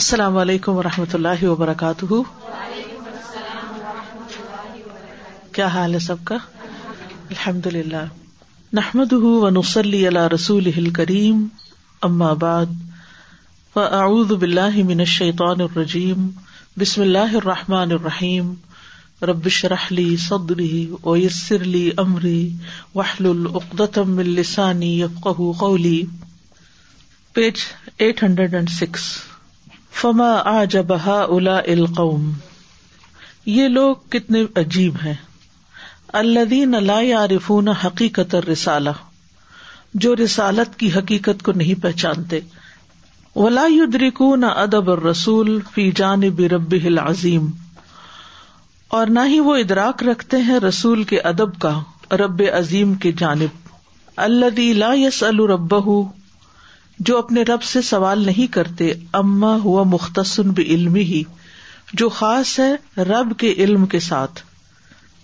السلام علیکم و رحمۃ اللہ وبرکاتہ کیا حال ہے سب کا الحمد للہ نحمد ونسلی اللہ رسول کریم من الرجیم بسم اللہ الرحمٰن الرحیم ربش رحلی صدری وحل العقدم السانی قولی page eight hundred and six فما الا القوم یہ لوگ کتنے عجیب ہیں اللہ لا عارفون حقیقت اور رسالہ جو رسالت کی حقیقت کو نہیں پہچانتے ولا ادریک نہ ادب اور رسول فی جانب رب العظیم اور نہ ہی وہ ادراک رکھتے ہیں رسول کے ادب کا رب عظیم کے جانب اللہ لا یس جو اپنے رب سے سوال نہیں کرتے اما ہوا مختصن علم ہی جو خاص ہے رب کے علم کے ساتھ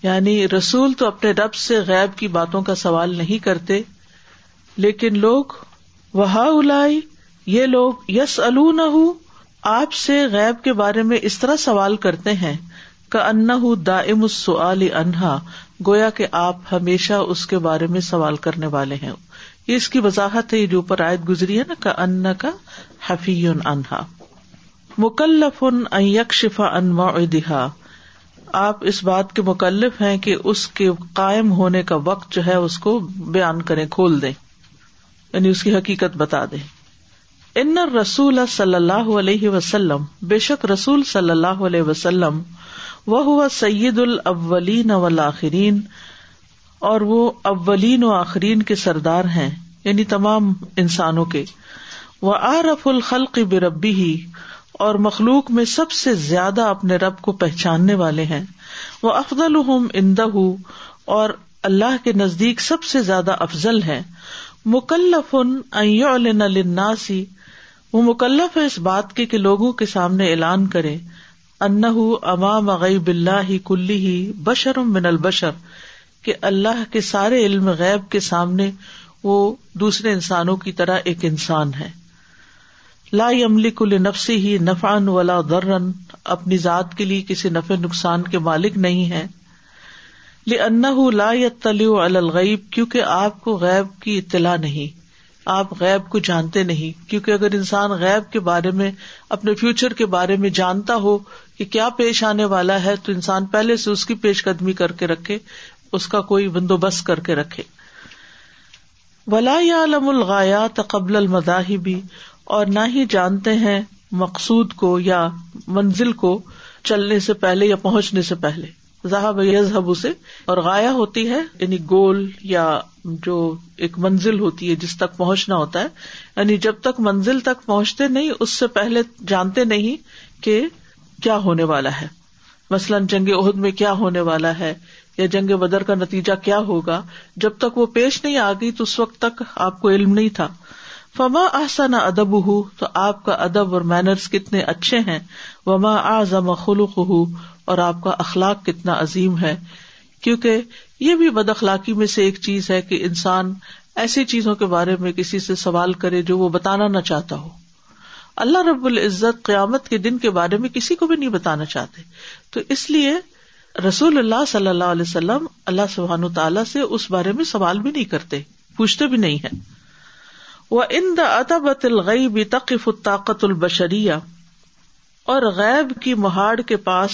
یعنی رسول تو اپنے رب سے غیب کی باتوں کا سوال نہیں کرتے لیکن لوگ وہا الا یہ لوگ یس ال سے غیب کے بارے میں اس طرح سوال کرتے ہیں کا انا دائم دا انہا گویا کہ آپ ہمیشہ اس کے بارے میں سوال کرنے والے ہیں اس کی وضاحت ہے جو اوپر آیت گزری ہے نا کا کا ان حفیع انہا مکلف ان شفا ان دہا آپ اس بات کے مکلف ہیں کہ اس کے قائم ہونے کا وقت جو ہے اس کو بیان کرے کھول دیں یعنی اس کی حقیقت بتا دیں ان رسول صلی اللہ علیہ وسلم بے شک رسول صلی اللہ علیہ وسلم وہ ہوا سید الاولین والآخرین اور وہ اولین و آخرین کے سردار ہیں یعنی تمام انسانوں کے وہ آرف الخلق بربی ہی اور مخلوق میں سب سے زیادہ اپنے رب کو پہچاننے والے ہیں وہ افضل اندہ اور اللہ کے نزدیک سب سے زیادہ افضل ہے مکلف الناسی وہ مکلف ہے اس بات کے کہ لوگوں کے سامنے اعلان کرے انہ امام غیب اللہ کلی ہی بشر من البشر کہ اللہ کے سارے علم غیب کے سامنے وہ دوسرے انسانوں کی طرح ایک انسان ہے لا ہی ولا اپنی ذات کے کے لیے کسی نقصان مالک نہیں ہے لا الغیب کیونکہ آپ کو غیب کی اطلاع نہیں آپ غیب کو جانتے نہیں کیونکہ اگر انسان غیب کے بارے میں اپنے فیوچر کے بارے میں جانتا ہو کہ کیا پیش آنے والا ہے تو انسان پہلے سے اس کی پیش قدمی کر کے رکھے اس کا کوئی بندوبست کر کے رکھے ولا یا علم الغایات قبل المزاحبی اور نہ ہی جانتے ہیں مقصود کو یا منزل کو چلنے سے پہلے یا پہنچنے سے پہلے ذہب اسے اور غایا ہوتی ہے یعنی گول یا جو ایک منزل ہوتی ہے جس تک پہنچنا ہوتا ہے یعنی جب تک منزل تک پہنچتے نہیں اس سے پہلے جانتے نہیں کہ کیا ہونے والا ہے مثلاً جنگ عہد میں کیا ہونے والا ہے یا جنگ بدر کا نتیجہ کیا ہوگا جب تک وہ پیش نہیں آ گئی تو اس وقت تک آپ کو علم نہیں تھا فما آسان ادب ہُو تو آپ کا ادب اور مینرس کتنے اچھے ہیں وما آزم خلق ہو اور آپ کا اخلاق کتنا عظیم ہے کیونکہ یہ بھی بد اخلاقی میں سے ایک چیز ہے کہ انسان ایسی چیزوں کے بارے میں کسی سے سوال کرے جو وہ بتانا نہ چاہتا ہو اللہ رب العزت قیامت کے دن کے بارے میں کسی کو بھی نہیں بتانا چاہتے تو اس لیے رسول اللہ صلی اللہ علیہ وسلم اللہ سبحان تعالیٰ سے اس بارے میں سوال بھی نہیں کرتے پوچھتے بھی نہیں ہے وہ ان دا الطاقت اور غیب کی مہاڑ کے پاس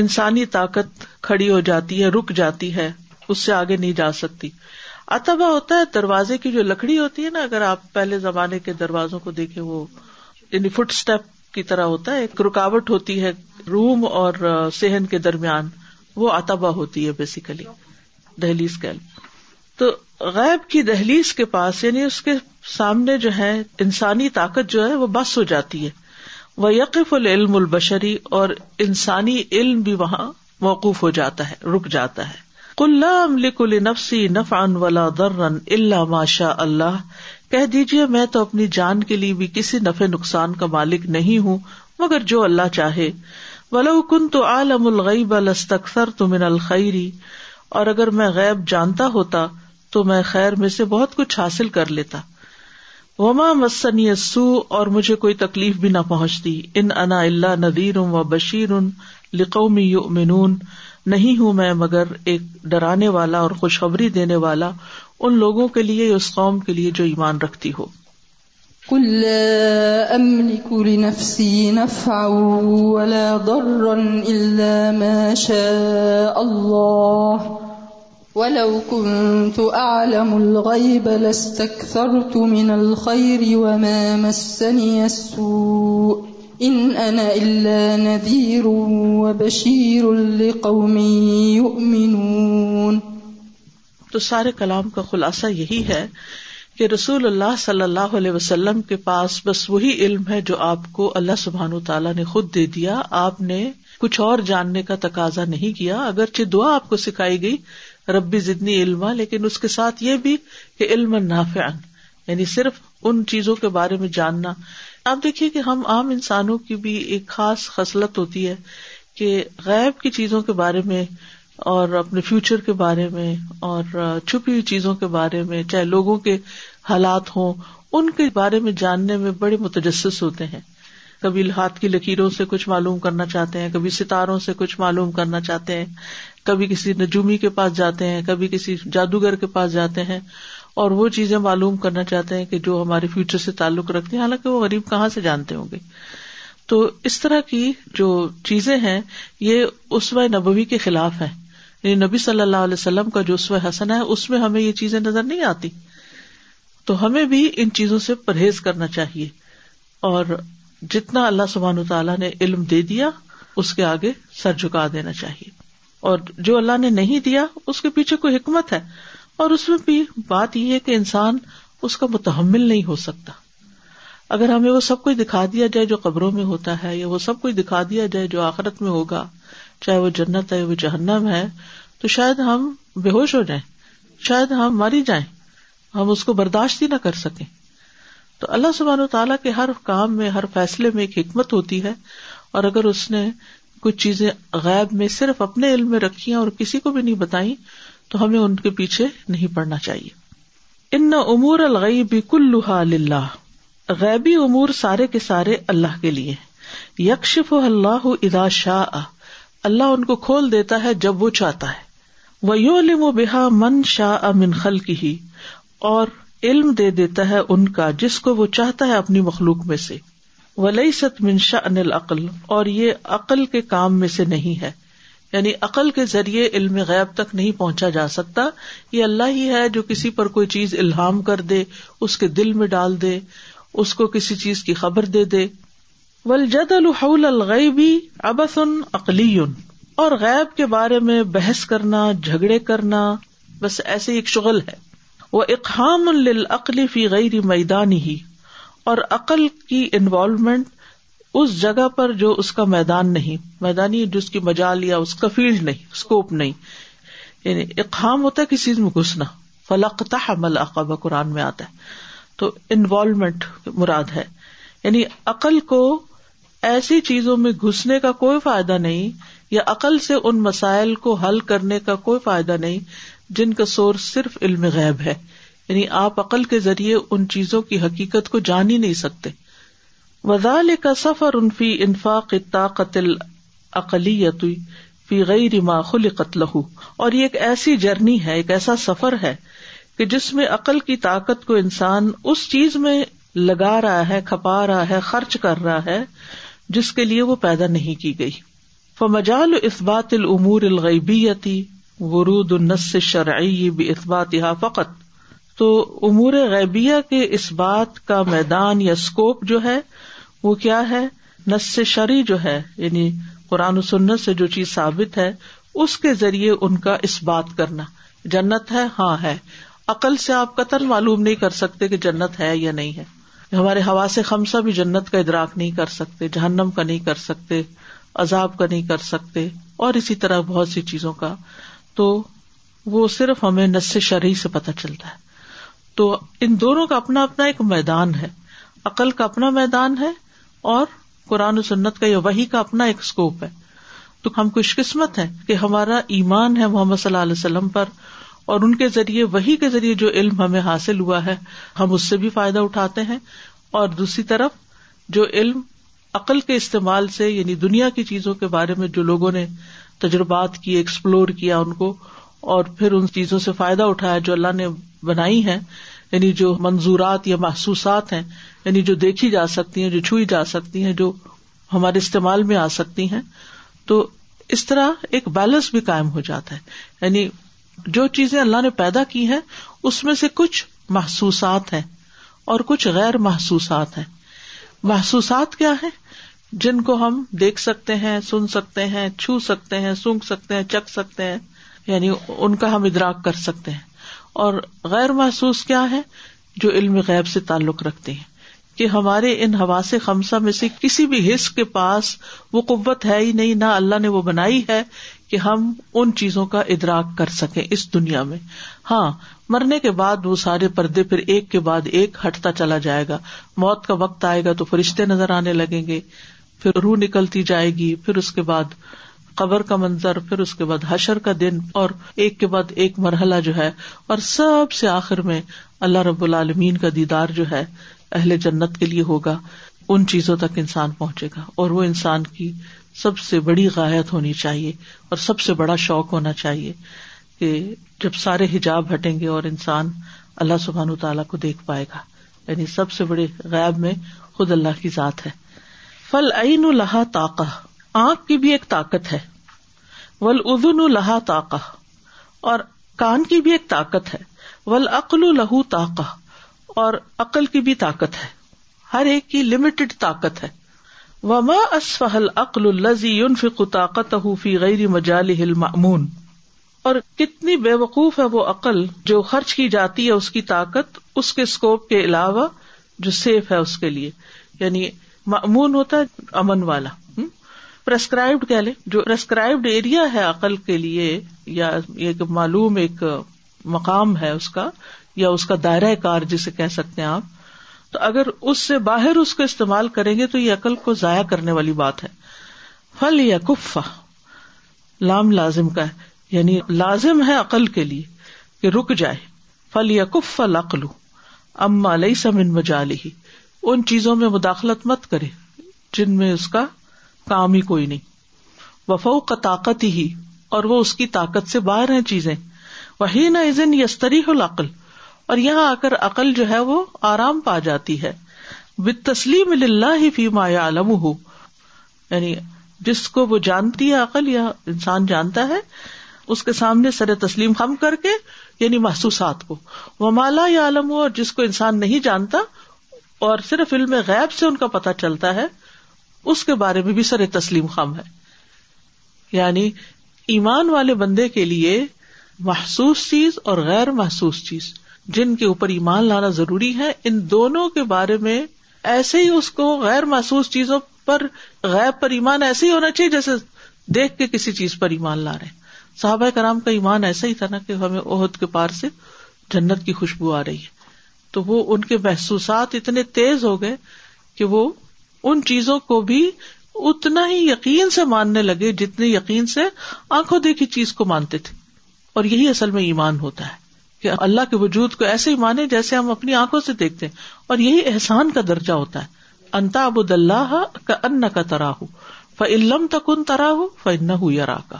انسانی طاقت کھڑی ہو جاتی ہے رک جاتی ہے اس سے آگے نہیں جا سکتی اتبا ہوتا ہے دروازے کی جو لکڑی ہوتی ہے نا اگر آپ پہلے زمانے کے دروازوں کو دیکھیں وہ یعنی فٹ اسٹیپ کی طرح ہوتا ہے ایک رکاوٹ ہوتی ہے روم اور سہن کے درمیان وہ اتبا ہوتی ہے بیسیکلی دہلیز گیب تو غیب کی دہلیز کے پاس یعنی اس کے سامنے جو ہے انسانی طاقت جو ہے وہ بس ہو جاتی ہے وہ یقف العلم البشری اور انسانی علم بھی وہاں موقف ہو جاتا ہے رک جاتا ہے نفسی نفان ولا در اللہ ماشا اللہ کہہ دیجیے میں تو اپنی جان کے لیے بھی کسی نفے نقصان کا مالک نہیں ہوں مگر جو اللہ چاہے کن تو عالم الغیب الستر تو من اور اگر میں غیب جانتا ہوتا تو میں خیر میں سے بہت کچھ حاصل کر لیتا وما مسنی سو اور مجھے کوئی تکلیف بھی نہ پہنچتی ان انا اللہ ندیر و بشیر لقومی یؤمنون نہیں ہوں میں مگر ایک ڈرانے والا اور خوشخبری دینے والا ان لوگوں کے لیے اس قوم کے لیے جو ایمان رکھتی ہو کلفسی نفا مشکم تو عالم الغل تمین القیر ان وبشير لقوم يؤمنون تو سارے کلام کا خلاصہ یہی ہے کہ رسول اللہ صلی اللہ علیہ وسلم کے پاس بس وہی علم ہے جو آپ کو اللہ سبحان و نے خود دے دیا آپ نے کچھ اور جاننے کا تقاضا نہیں کیا اگرچہ دعا آپ کو سکھائی گئی ربی ضدنی علما لیکن اس کے ساتھ یہ بھی کہ علم نافع یعنی صرف ان چیزوں کے بارے میں جاننا آپ دیکھیے کہ ہم عام انسانوں کی بھی ایک خاص خصلت ہوتی ہے کہ غیب کی چیزوں کے بارے میں اور اپنے فیوچر کے بارے میں اور چھپی ہوئی چیزوں کے بارے میں چاہے لوگوں کے حالات ہوں ان کے بارے میں جاننے میں بڑے متجسس ہوتے ہیں کبھی ہاتھ کی لکیروں سے کچھ معلوم کرنا چاہتے ہیں کبھی ستاروں سے کچھ معلوم کرنا چاہتے ہیں کبھی کسی نجومی کے پاس جاتے ہیں کبھی کسی جادوگر کے پاس جاتے ہیں اور وہ چیزیں معلوم کرنا چاہتے ہیں کہ جو ہمارے فیوچر سے تعلق رکھتے ہیں حالانکہ وہ غریب کہاں سے جانتے ہوں گے تو اس طرح کی جو چیزیں ہیں یہ عسمۂ نبوی کے خلاف ہیں یعنی نبی صلی اللہ علیہ وسلم کا جو اسو حسن ہے اس میں ہمیں یہ چیزیں نظر نہیں آتی تو ہمیں بھی ان چیزوں سے پرہیز کرنا چاہیے اور جتنا اللہ سبحان تعالیٰ نے علم دے دیا اس کے آگے سر جھکا دینا چاہیے اور جو اللہ نے نہیں دیا اس کے پیچھے کوئی حکمت ہے اور اس میں بھی بات یہ ہے کہ انسان اس کا متحمل نہیں ہو سکتا اگر ہمیں وہ سب کچھ دکھا دیا جائے جو قبروں میں ہوتا ہے یا وہ سب کچھ دکھا دیا جائے جو آخرت میں ہوگا چاہے وہ جنت ہے وہ جہنم ہے تو شاید ہم بے ہوش ہو جائیں شاید ہم ماری جائیں ہم اس کو برداشت ہی نہ کر سکیں تو اللہ سبحان و تعالیٰ کے ہر کام میں ہر فیصلے میں ایک حکمت ہوتی ہے اور اگر اس نے کچھ چیزیں غیب میں صرف اپنے علم میں رکھی ہیں اور کسی کو بھی نہیں بتائی تو ہمیں ان کے پیچھے نہیں پڑنا چاہیے ان امور الغیب کلحا اللہ اللہ غیبی امور سارے کے سارے اللہ کے لیے یکشف اللہ ادا شاہ اللہ ان کو کھول دیتا ہے جب وہ چاہتا ہے وہ یو علم و بحا من شاہ خل کی ہی اور علم دے دیتا ہے ان کا جس کو وہ چاہتا ہے اپنی مخلوق میں سے ولی ست من شاہ ان عقل اور یہ عقل کے کام میں سے نہیں ہے یعنی عقل کے ذریعے علم غیب تک نہیں پہنچا جا سکتا یہ اللہ ہی ہے جو کسی پر کوئی چیز الہام کر دے اس کے دل میں ڈال دے اس کو کسی چیز کی خبر دے دے ولجد الحول الغبی ابس ان عقلی اور غیب کے بارے میں بحث کرنا جھگڑے کرنا بس ایسے ایک شغل ہے وہ اقحام العقلی فی غیر میدانی ہی اور عقل کی انوالومنٹ اس جگہ پر جو اس کا میدان نہیں میدانی جس کی مجال یا اس کا فیلڈ نہیں اسکوپ نہیں یعنی اقحام ہوتا ہے کسی چیز میں گھسنا فلقتا مل اقبا قرآن میں آتا ہے تو انوالومنٹ مراد ہے یعنی عقل کو ایسی چیزوں میں گھسنے کا کوئی فائدہ نہیں یا عقل سے ان مسائل کو حل کرنے کا کوئی فائدہ نہیں جن کا سور صرف علم غیب ہے یعنی آپ عقل کے ذریعے ان چیزوں کی حقیقت کو جان ہی نہیں سکتے وزال کا سفر انفی انفا فی غیر عقلی خلقت رقت اور یہ ایک ایسی جرنی ہے ایک ایسا سفر ہے کہ جس میں عقل کی طاقت کو انسان اس چیز میں لگا رہا ہے کھپا رہا ہے خرچ کر رہا ہے جس کے لیے وہ پیدا نہیں کی گئی فمجال اس العمور الغیبیتی ورود النس شرعی بھی اسبات یہاں فقت تو امور غیبیہ کے اس بات کا میدان یا اسکوپ جو ہے وہ کیا ہے نس شرعی جو ہے یعنی قرآن و سنت سے جو چیز ثابت ہے اس کے ذریعے ان کا اس بات کرنا جنت ہے ہاں ہے عقل سے آپ قتل معلوم نہیں کر سکتے کہ جنت ہے یا نہیں ہے ہمارے ہوا سے خمسا بھی جنت کا ادراک نہیں کر سکتے جہنم کا نہیں کر سکتے عذاب کا نہیں کر سکتے اور اسی طرح بہت سی چیزوں کا تو وہ صرف ہمیں نس شرعی سے پتہ چلتا ہے تو ان دونوں کا اپنا اپنا ایک میدان ہے عقل کا اپنا میدان ہے اور قرآن و سنت کا یا وہی کا اپنا ایک اسکوپ ہے تو ہم خوش قسمت ہے کہ ہمارا ایمان ہے محمد صلی اللہ علیہ وسلم پر اور ان کے ذریعے وہی کے ذریعے جو علم ہمیں حاصل ہوا ہے ہم اس سے بھی فائدہ اٹھاتے ہیں اور دوسری طرف جو علم عقل کے استعمال سے یعنی دنیا کی چیزوں کے بارے میں جو لوگوں نے تجربات کیے ایکسپلور کیا ان کو اور پھر ان چیزوں سے فائدہ اٹھایا جو اللہ نے بنائی ہیں یعنی جو منظورات یا محسوسات ہیں یعنی جو دیکھی جا سکتی ہیں جو چھوئی جا سکتی ہیں جو ہمارے استعمال میں آ سکتی ہیں تو اس طرح ایک بیلنس بھی قائم ہو جاتا ہے یعنی جو چیزیں اللہ نے پیدا کی ہیں اس میں سے کچھ محسوسات ہیں اور کچھ غیر محسوسات ہیں محسوسات کیا ہے جن کو ہم دیکھ سکتے ہیں سن سکتے ہیں چھو سکتے ہیں سونکھ سکتے ہیں چکھ سکتے ہیں یعنی ان کا ہم ادراک کر سکتے ہیں اور غیر محسوس کیا ہے جو علم غیب سے تعلق رکھتے ہیں کہ ہمارے ان حواس خمسہ میں سے کسی بھی حص کے پاس وہ قوت ہے ہی نہیں نہ اللہ نے وہ بنائی ہے کہ ہم ان چیزوں کا ادراک کر سکیں اس دنیا میں ہاں مرنے کے بعد وہ سارے پردے پھر ایک کے بعد ایک ہٹتا چلا جائے گا موت کا وقت آئے گا تو فرشتے نظر آنے لگیں گے پھر روح نکلتی جائے گی پھر اس کے بعد قبر کا منظر پھر اس کے بعد حشر کا دن اور ایک کے بعد ایک مرحلہ جو ہے اور سب سے آخر میں اللہ رب العالمین کا دیدار جو ہے اہل جنت کے لیے ہوگا ان چیزوں تک انسان پہنچے گا اور وہ انسان کی سب سے بڑی غایت ہونی چاہیے اور سب سے بڑا شوق ہونا چاہیے کہ جب سارے حجاب ہٹیں گے اور انسان اللہ سبحان تعالیٰ کو دیکھ پائے گا یعنی سب سے بڑے غائب میں خود اللہ کی ذات ہے فل عین الحا طاق آنکھ کی بھی ایک طاقت ہے ول ادن الحا طاق اور کان کی بھی ایک طاقت ہے ول اقل و لہو اور عقل کی بھی طاقت ہے ہر ایک کی لمیٹڈ طاقت ہے وما اسفل عقل الزی ينفق طاقت غیر مجال معمون اور کتنی بے وقوف ہے وہ عقل جو خرچ کی جاتی ہے اس کی طاقت اس کے اسکوپ کے علاوہ جو سیف ہے اس کے لیے یعنی معمون ہوتا ہے امن والا پرسکرائبڈ کہہ لیں جو پرسکرائبڈ ایریا ہے عقل کے لیے یا ایک معلوم ایک مقام ہے اس کا یا اس کا دائرۂ کار جسے کہہ سکتے ہیں آپ تو اگر اس سے باہر اس کو استعمال کریں گے تو یہ عقل کو ضائع کرنے والی بات ہے فل یا کفا لام لازم کا ہے یعنی لازم ہے عقل کے لیے کہ رک جائے فل یا کف العقل اما لئی سم ان مجال ہی ان چیزوں میں مداخلت مت کرے جن میں اس کا کام ہی کوئی نہیں وفو کا طاقت ہی اور وہ اس کی طاقت سے باہر ہیں چیزیں وہی نہ العقل اور یہاں آ کر عقل جو ہے وہ آرام پا جاتی ہے بت تسلیم اللہ لہ فیما عالم ہو یعنی جس کو وہ جانتی ہے عقل یا انسان جانتا ہے اس کے سامنے سر تسلیم خم کر کے یعنی محسوسات کو وہ مالا یا عالم اور جس کو انسان نہیں جانتا اور صرف علم غیب سے ان کا پتہ چلتا ہے اس کے بارے میں بھی سر تسلیم خم ہے یعنی ایمان والے بندے کے لیے محسوس چیز اور غیر محسوس چیز جن کے اوپر ایمان لانا ضروری ہے ان دونوں کے بارے میں ایسے ہی اس کو غیر محسوس چیزوں پر غیر پر ایمان ایسے ہی ہونا چاہیے جیسے دیکھ کے کسی چیز پر ایمان لا رہے ہیں صاحب کرام کا ایمان ایسا ہی تھا نا کہ ہمیں عہد کے پار سے جنت کی خوشبو آ رہی ہے تو وہ ان کے محسوسات اتنے تیز ہو گئے کہ وہ ان چیزوں کو بھی اتنا ہی یقین سے ماننے لگے جتنے یقین سے آنکھوں دیکھی چیز کو مانتے تھے اور یہی اصل میں ایمان ہوتا ہے کہ اللہ کے وجود کو ایسے ہی مانے جیسے ہم اپنی آنکھوں سے دیکھتے ہیں اور یہی احسان کا درجہ ہوتا ہے انتا ابود اللہ کا ان کا تراہ فلم تکن تراہ فن یار کا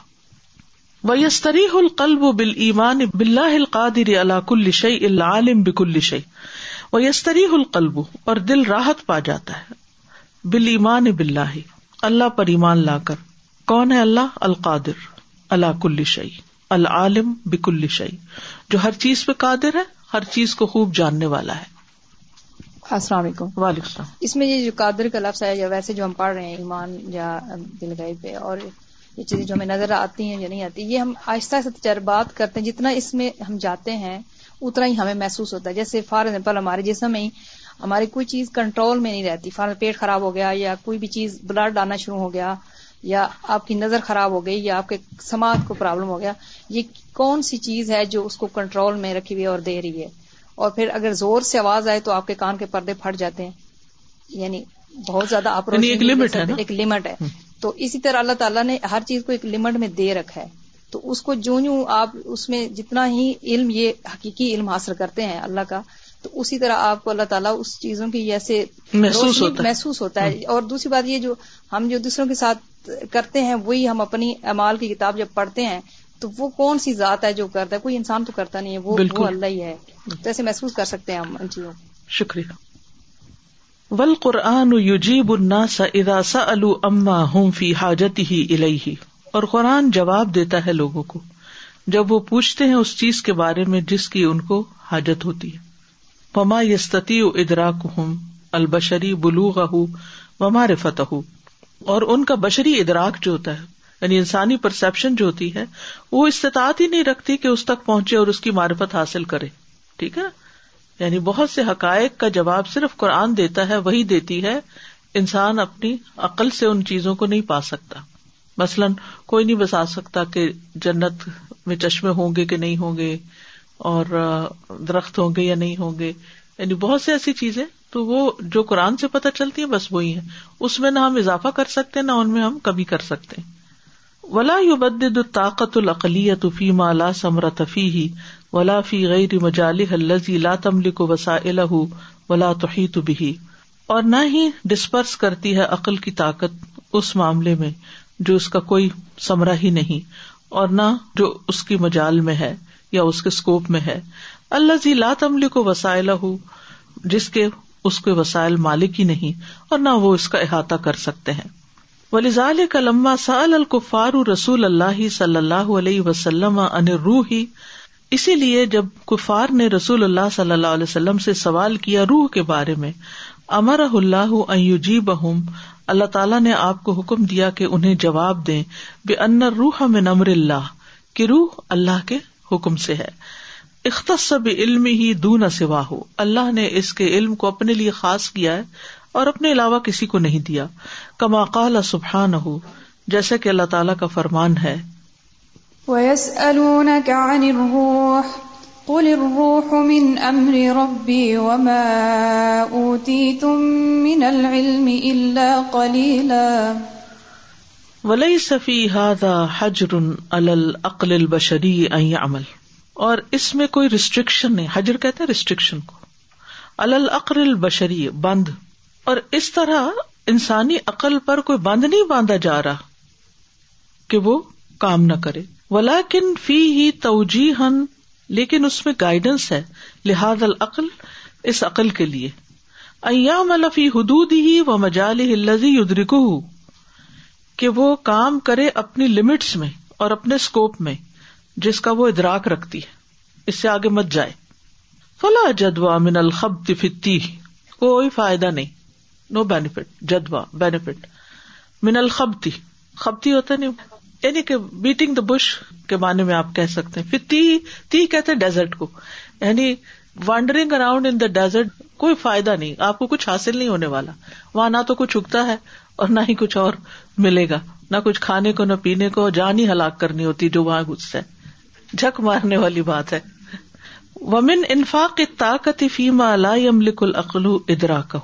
ویستری القلب بل ایمان بلّہ القادر اللہ کل شعی اللہ عالم بکل شعی ویستری القلب اور دل راحت پا جاتا ہے بل ایمان بلّہ اللہ پر ایمان لا کر کون ہے اللہ القادر اللہ کل شعی العالم بکل شعی جو ہر چیز پہ قادر ہے ہر چیز کو خوب جاننے والا ہے السلام علیکم وعلیکم السلام اس میں یہ جو قادر کا لفظ ہے یا ویسے جو ہم پڑھ رہے ہیں ایمان یا دل پہ اور یہ چیزیں جو ہمیں نظر آتی ہیں یا نہیں آتی یہ ہم آہستہ آہستہ تجربات کرتے ہیں جتنا اس میں ہم جاتے ہیں اتنا ہی ہمیں محسوس ہوتا ہے جیسے فار ایگزامپل ہمارے جسم میں ہماری کوئی چیز کنٹرول میں نہیں رہتی پیٹ خراب ہو گیا یا کوئی بھی چیز بلڈ آنا شروع ہو گیا یا آپ کی نظر خراب ہو گئی یا آپ کے سماعت کو پرابلم ہو گیا یہ کون سی چیز ہے جو اس کو کنٹرول میں رکھی ہوئی اور دے رہی ہے اور پھر اگر زور سے آواز آئے تو آپ کے کان کے پردے پھٹ جاتے ہیں یعنی بہت زیادہ آپ یعنی ایک ایک لمٹ لمٹ ہے ہے تو اسی طرح اللہ تعالیٰ نے ہر چیز کو ایک لمٹ میں دے رکھا ہے تو اس کو جو جوں آپ اس میں جتنا ہی علم یہ حقیقی علم حاصل کرتے ہیں اللہ کا تو اسی طرح آپ کو اللہ تعالیٰ اس چیزوں کی محسوس ہوتا ہے اور دوسری بات یہ جو ہم جو دوسروں کے ساتھ کرتے ہیں وہی ہم اپنی امال کی کتاب جب پڑھتے ہیں تو وہ کون سی ذات ہے جو کرتا ہے کوئی انسان تو کرتا نہیں ہے وہ, بالکل اللہ ہی ہے تو ایسے محسوس کر سکتے ہیں ہم ان چیزوں شکریہ ول قرآن یوجیب اراسا الما ہوں فی حاجت ہی الحی اور قرآن جواب دیتا ہے لوگوں کو جب وہ پوچھتے ہیں اس چیز کے بارے میں جس کی ان کو حاجت ہوتی ہے وما یستتی ادراک ہوں البشری بلوغ رفت ہوں اور ان کا بشری ادراک جو ہوتا ہے یعنی انسانی پرسپشن جو ہوتی ہے وہ استطاعت ہی نہیں رکھتی کہ اس تک پہنچے اور اس کی معرفت حاصل کرے ٹھیک ہے یعنی بہت سے حقائق کا جواب صرف قرآن دیتا ہے وہی دیتی ہے انسان اپنی عقل سے ان چیزوں کو نہیں پا سکتا مثلاً کوئی نہیں بسا سکتا کہ جنت میں چشمے ہوں گے کہ نہیں ہوں گے اور درخت ہوں گے یا نہیں ہوں گے یعنی بہت سی ایسی چیزیں تو وہ جو قرآن سے پتہ چلتی ہیں بس وہی ہے اس میں نہ ہم اضافہ کر سکتے نہ ان میں ہم کبھی کر سکتے ولا یو بد طاقت تفی ہی ولا فی غیر لا ولا بھی اور نہ ہی ڈسپرس کرتی ہے عقل کی طاقت اس معاملے میں جو اس کا کوئی سمرا ہی نہیں اور نہ جو اس کی مجال میں ہے یا اس کے اسکوپ میں ہے اللہ زی لا تملی کو وسائل ہو جس کے اس کے وسائل مالک ہی نہیں اور نہ وہ اس کا احاطہ کر سکتے ہیں سال القفار رسول اللہ صلی اللہ علیہ وسلم ان روحی اسی لیے جب کفار نے رسول اللہ صلی اللہ علیہ وسلم سے سوال کیا روح کے بارے میں امر اللہ جی بہم اللہ تعالیٰ نے آپ کو حکم دیا کہ انہیں جواب دیں بے ان روح نمر اللہ کی روح اللہ کے حکم سے ہے اختصب علم ہی دون نہ سوا ہو اللہ نے اس کے علم کو اپنے لیے خاص کیا ہے اور اپنے علاوہ کسی کو نہیں دیا کما قال سبحان ہو جیسا کہ اللہ تعالیٰ کا فرمان ہے ولی صفی هذا حجر البشري البشری عمل اور اس میں کوئی ریسٹرکشن نہیں حجر کہتے ہیں ریسٹرکشن کو القر البشری بند اور اس طرح انسانی عقل پر کوئی بند نہیں باندھا جا رہا کہ وہ کام نہ کرے ولاکن فی ہی توجی ہن لیکن اس میں گائیڈنس ہے لہٰذ العقل اس عقل کے لیے ایام الفی حدود ہی و مجال ادرکو کہ وہ کام کرے اپنی لمٹس میں اور اپنے اسکوپ میں جس کا وہ ادراک رکھتی ہے اس سے آگے مت جائے فلا جدوا من الخب فتی کوئی فائدہ نہیں نو بیفٹ جدوا بینیفٹ الخبتی خبتی ہوتا نہیں یعنی کہ بیٹنگ دا بش کے معنی میں آپ کہہ سکتے ہیں تی کہتے ڈیزرٹ کو یعنی wandering around in the desert کوئی فائدہ نہیں آپ کو کچھ حاصل نہیں ہونے والا وہاں نہ تو کچھ اگتا ہے اور نہ ہی کچھ اور ملے گا نہ کچھ کھانے کو نہ پینے کو جان ہی ہلاک کرنی ہوتی جو وہاں گھستا ہے جھک مارنے والی بات ہے ومن انفاق طاقت فیم لا املک العقل ادراک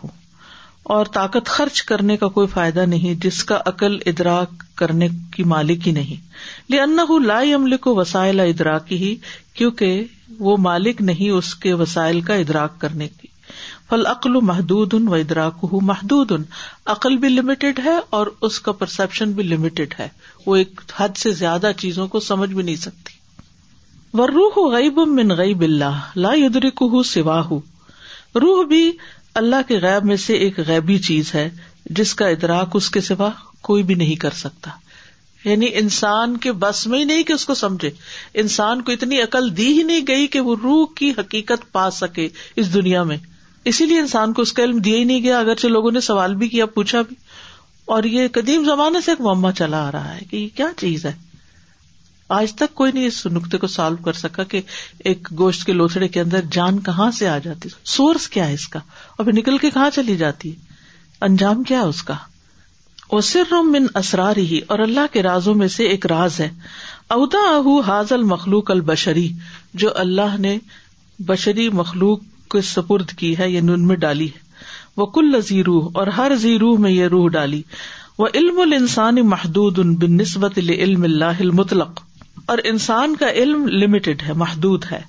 اور طاقت خرچ کرنے کا کوئی فائدہ نہیں جس کا عقل ادراک کرنے کی مالک ہی نہیں لن لا املک وسائل ادراک ہی کیونکہ وہ مالک نہیں اس کے وسائل کا ادراک کرنے کی فل عقل محدود ان و ادراک ہوں محدود ان عقل بھی لمیٹڈ ہے اور اس کا پرسپشن بھی لمیٹڈ ہے وہ ایک حد سے زیادہ چیزوں کو سمجھ بھی نہیں سکتی ور روح غیب اللہ لا یدرکہ سواہ روح بھی اللہ کے غیب میں سے ایک غیبی چیز ہے جس کا ادراک اس کے سوا کوئی بھی نہیں کر سکتا یعنی انسان کے بس میں ہی نہیں کہ اس کو سمجھے انسان کو اتنی عقل دی ہی نہیں گئی کہ وہ روح کی حقیقت پا سکے اس دنیا میں اسی لیے انسان کو اس کا علم دیا ہی نہیں گیا اگرچہ لوگوں نے سوال بھی کیا پوچھا بھی اور یہ قدیم زمانے سے ایک مما چلا آ رہا ہے کہ یہ کیا چیز ہے آج تک کوئی نہیں اس نقطے کو سالو کر سکا کہ ایک گوشت کے لوتڑے کے اندر جان کہاں سے آ جاتی سورس کیا ہے اس کا اور پھر نکل کے کہاں چلی جاتی انجام کیا ہے اس کا سر من اسرار ہی اور اللہ کے رازوں میں سے ایک راز ہے اودا اہو حاضل المخلوق البشری جو اللہ نے بشری مخلوق کے سپرد کی ہے یہ یعنی نن میں ڈالی ہے وہ کل روح اور ہر زی روح میں یہ روح ڈالی وہ علم ال انسانی محدود بن نسبت علم اللہ المطلق اور انسان کا علم لمیٹڈ ہے محدود ہے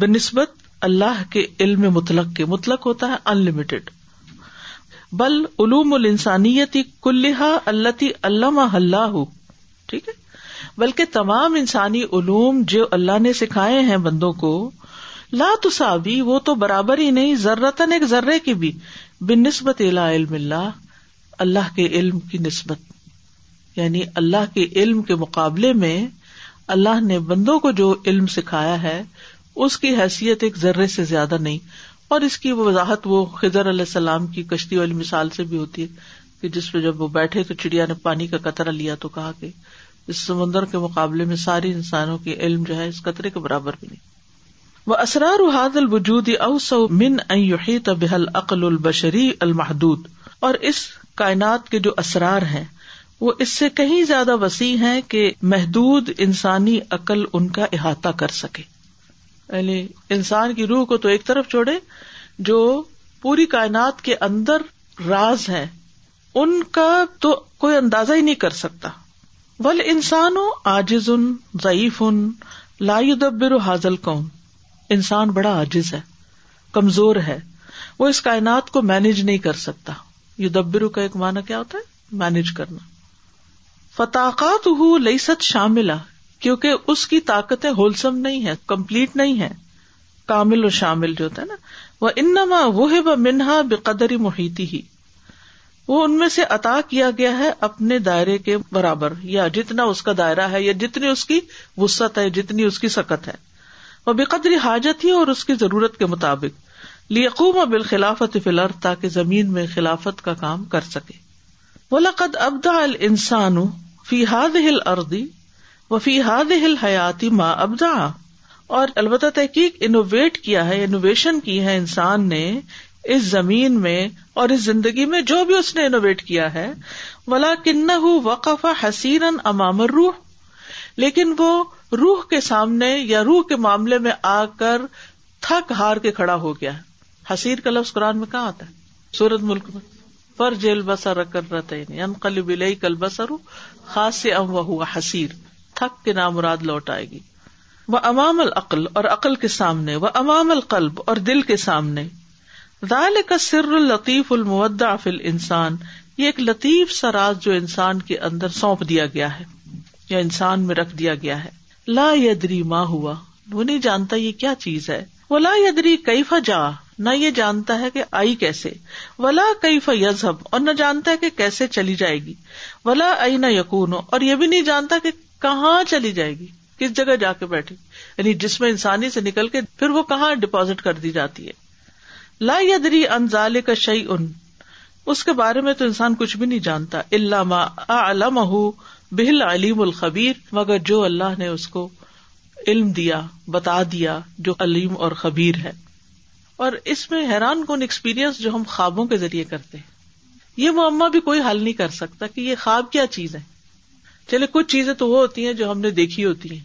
بہ نسبت اللہ کے علم مطلق کے مطلق ہوتا ہے ان لمیٹڈ بل علوم السانیتی کلحا اللہ علامہ اللہ ٹھیک ہے بلکہ تمام انسانی علوم جو اللہ نے سکھائے ہیں بندوں کو لاتی وہ تو برابر ہی نہیں ضرورت ایک ذرے کی بھی بن نسبت اللہ علم اللہ اللہ کے علم کی نسبت یعنی اللہ کے علم کے مقابلے میں اللہ نے بندوں کو جو علم سکھایا ہے اس کی حیثیت ایک ذرے سے زیادہ نہیں اور اس کی وضاحت وہ خزر علیہ السلام کی کشتی والی مثال سے بھی ہوتی ہے کہ جس پہ جب وہ بیٹھے تو چڑیا نے پانی کا قطرہ لیا تو کہا کہ اس سمندر کے مقابلے میں سارے انسانوں کے علم جو ہے اس قطرے کے برابر بھی نہیں وہ اسرار حاد البجود اوس من این بحل عقل البشری المحدود اور اس کائنات کے جو اسرار ہیں وہ اس سے کہیں زیادہ وسیع ہے کہ محدود انسانی عقل ان کا احاطہ کر سکے یعنی انسان کی روح کو تو ایک طرف چھوڑے جو پوری کائنات کے اندر راز ہے ان کا تو کوئی اندازہ ہی نہیں کر سکتا بل انسان ہوں آجز ان ضعیف ان لاودبیر حاضل کون انسان بڑا آجز ہے کمزور ہے وہ اس کائنات کو مینج نہیں کر سکتا یدبرو کا ایک معنی کیا ہوتا ہے مینج کرنا فتاقات ہو لئیست شاملہ کیونکہ اس کی طاقتیں ہولسم نہیں ہے کمپلیٹ نہیں ہے کامل و شامل جو ہوتا ہے نا وہ انما وہ منہا بے قدری محیطی ہی وہ ان میں سے عطا کیا گیا ہے اپنے دائرے کے برابر یا جتنا اس کا دائرہ ہے یا جتنی اس کی وسط ہے، جتنی اس کی سکت ہے وہ بے قدری حاجت ہی اور اس کی ضرورت کے مطابق اور بالخلافت فلر تاکہ زمین میں خلافت کا کام کر سکے وہ لقد ابدا السان فی ہاد ہل اردی و فی ہاد ہل حیاتی ماں ابدا اور البتہ تحقیق انوویٹ کیا ہے انوویشن کی ہے انسان نے اس زمین میں اور اس زندگی میں جو بھی اس نے انوویٹ کیا ہے ولا کن وقف حسیرن امام روح لیکن وہ روح کے سامنے یا روح کے معاملے میں آ کر تھک ہار کے کھڑا ہو گیا ہے حسیر کا لفظ قرآن میں کہاں آتا ہے سورت ملک میں پر جیل بسر کرتے کل بسرو خاص و ہوا حسیر تھک کے نام لوٹ آئے گی وہ امام العقل اور عقل کے سامنے وہ امام القلب اور دل کے سامنے دال کا سر الطیف المود فل انسان یہ ایک لطیف سا راز جو انسان کے اندر سونپ دیا گیا ہے یا انسان میں رکھ دیا گیا ہے لا یدری ماں ہوا وہ نہیں جانتا یہ کیا چیز ہے وہ لا یدری کیفا جا نہ یہ جانتا ہے کہ آئی کیسے ولا کئی فیضب اور نہ جانتا ہے کہ کیسے چلی جائے گی ولا آئی نہ یقون ہو اور یہ بھی نہیں جانتا کہ کہاں چلی جائے گی کس جگہ جا کے بیٹھے یعنی جس میں انسانی سے نکل کے پھر وہ کہاں ڈپازٹ کر دی جاتی ہے لا یدری انزال کا شعی ان اس کے بارے میں تو انسان کچھ بھی نہیں جانتا علامہ علام بہل علیم الخبیر مگر جو اللہ نے اس کو علم دیا بتا دیا جو علیم اور خبیر ہے اور اس میں حیران کون ایکسپیرئنس جو ہم خوابوں کے ذریعے کرتے ہیں یہ معمہ بھی کوئی حل نہیں کر سکتا کہ یہ خواب کیا چیز ہے چلے کچھ چیزیں تو وہ ہوتی ہیں جو ہم نے دیکھی ہوتی ہیں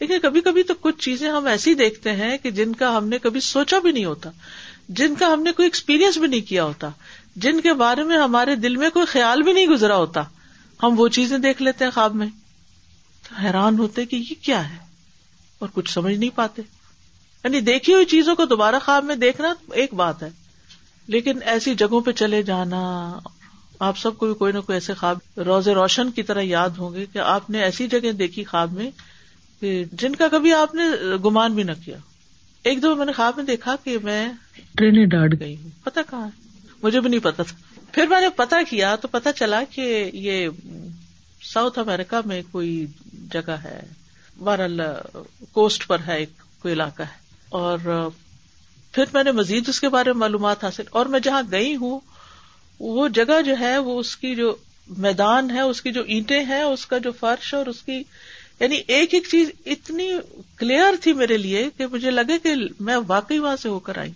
لیکن کبھی کبھی تو کچھ چیزیں ہم ایسی دیکھتے ہیں کہ جن کا ہم نے کبھی سوچا بھی نہیں ہوتا جن کا ہم نے کوئی ایکسپیرئنس بھی نہیں کیا ہوتا جن کے بارے میں ہمارے دل میں کوئی خیال بھی نہیں گزرا ہوتا ہم وہ چیزیں دیکھ لیتے ہیں خواب میں تو حیران ہوتے کہ یہ کیا ہے اور کچھ سمجھ نہیں پاتے یعنی دیکھی ہوئی چیزوں کو دوبارہ خواب میں دیکھنا ایک بات ہے لیکن ایسی جگہوں پہ چلے جانا آپ سب کو بھی کوئی نہ کوئی ایسے خواب روز روشن کی طرح یاد ہوں گے کہ آپ نے ایسی جگہ دیکھی خواب میں کہ جن کا کبھی آپ نے گمان بھی نہ کیا ایک دفعہ میں نے خواب میں دیکھا کہ میں ٹرینیں ڈانٹ گئی ہوں پتا کہاں مجھے بھی نہیں پتا تھا پھر میں نے پتا کیا تو پتا چلا کہ یہ ساؤتھ امیرکا میں کوئی جگہ ہے بہرحال کوسٹ پر ہے ایک کوئی علاقہ ہے اور پھر میں نے مزید اس کے بارے میں معلومات حاصل اور میں جہاں گئی ہوں وہ جگہ جو ہے وہ اس کی جو میدان ہے اس کی جو اینٹیں ہیں اس کا جو فرش اور اس کی یعنی ایک ایک چیز اتنی کلیئر تھی میرے لیے کہ مجھے لگے کہ میں واقعی وہاں سے ہو کر آئی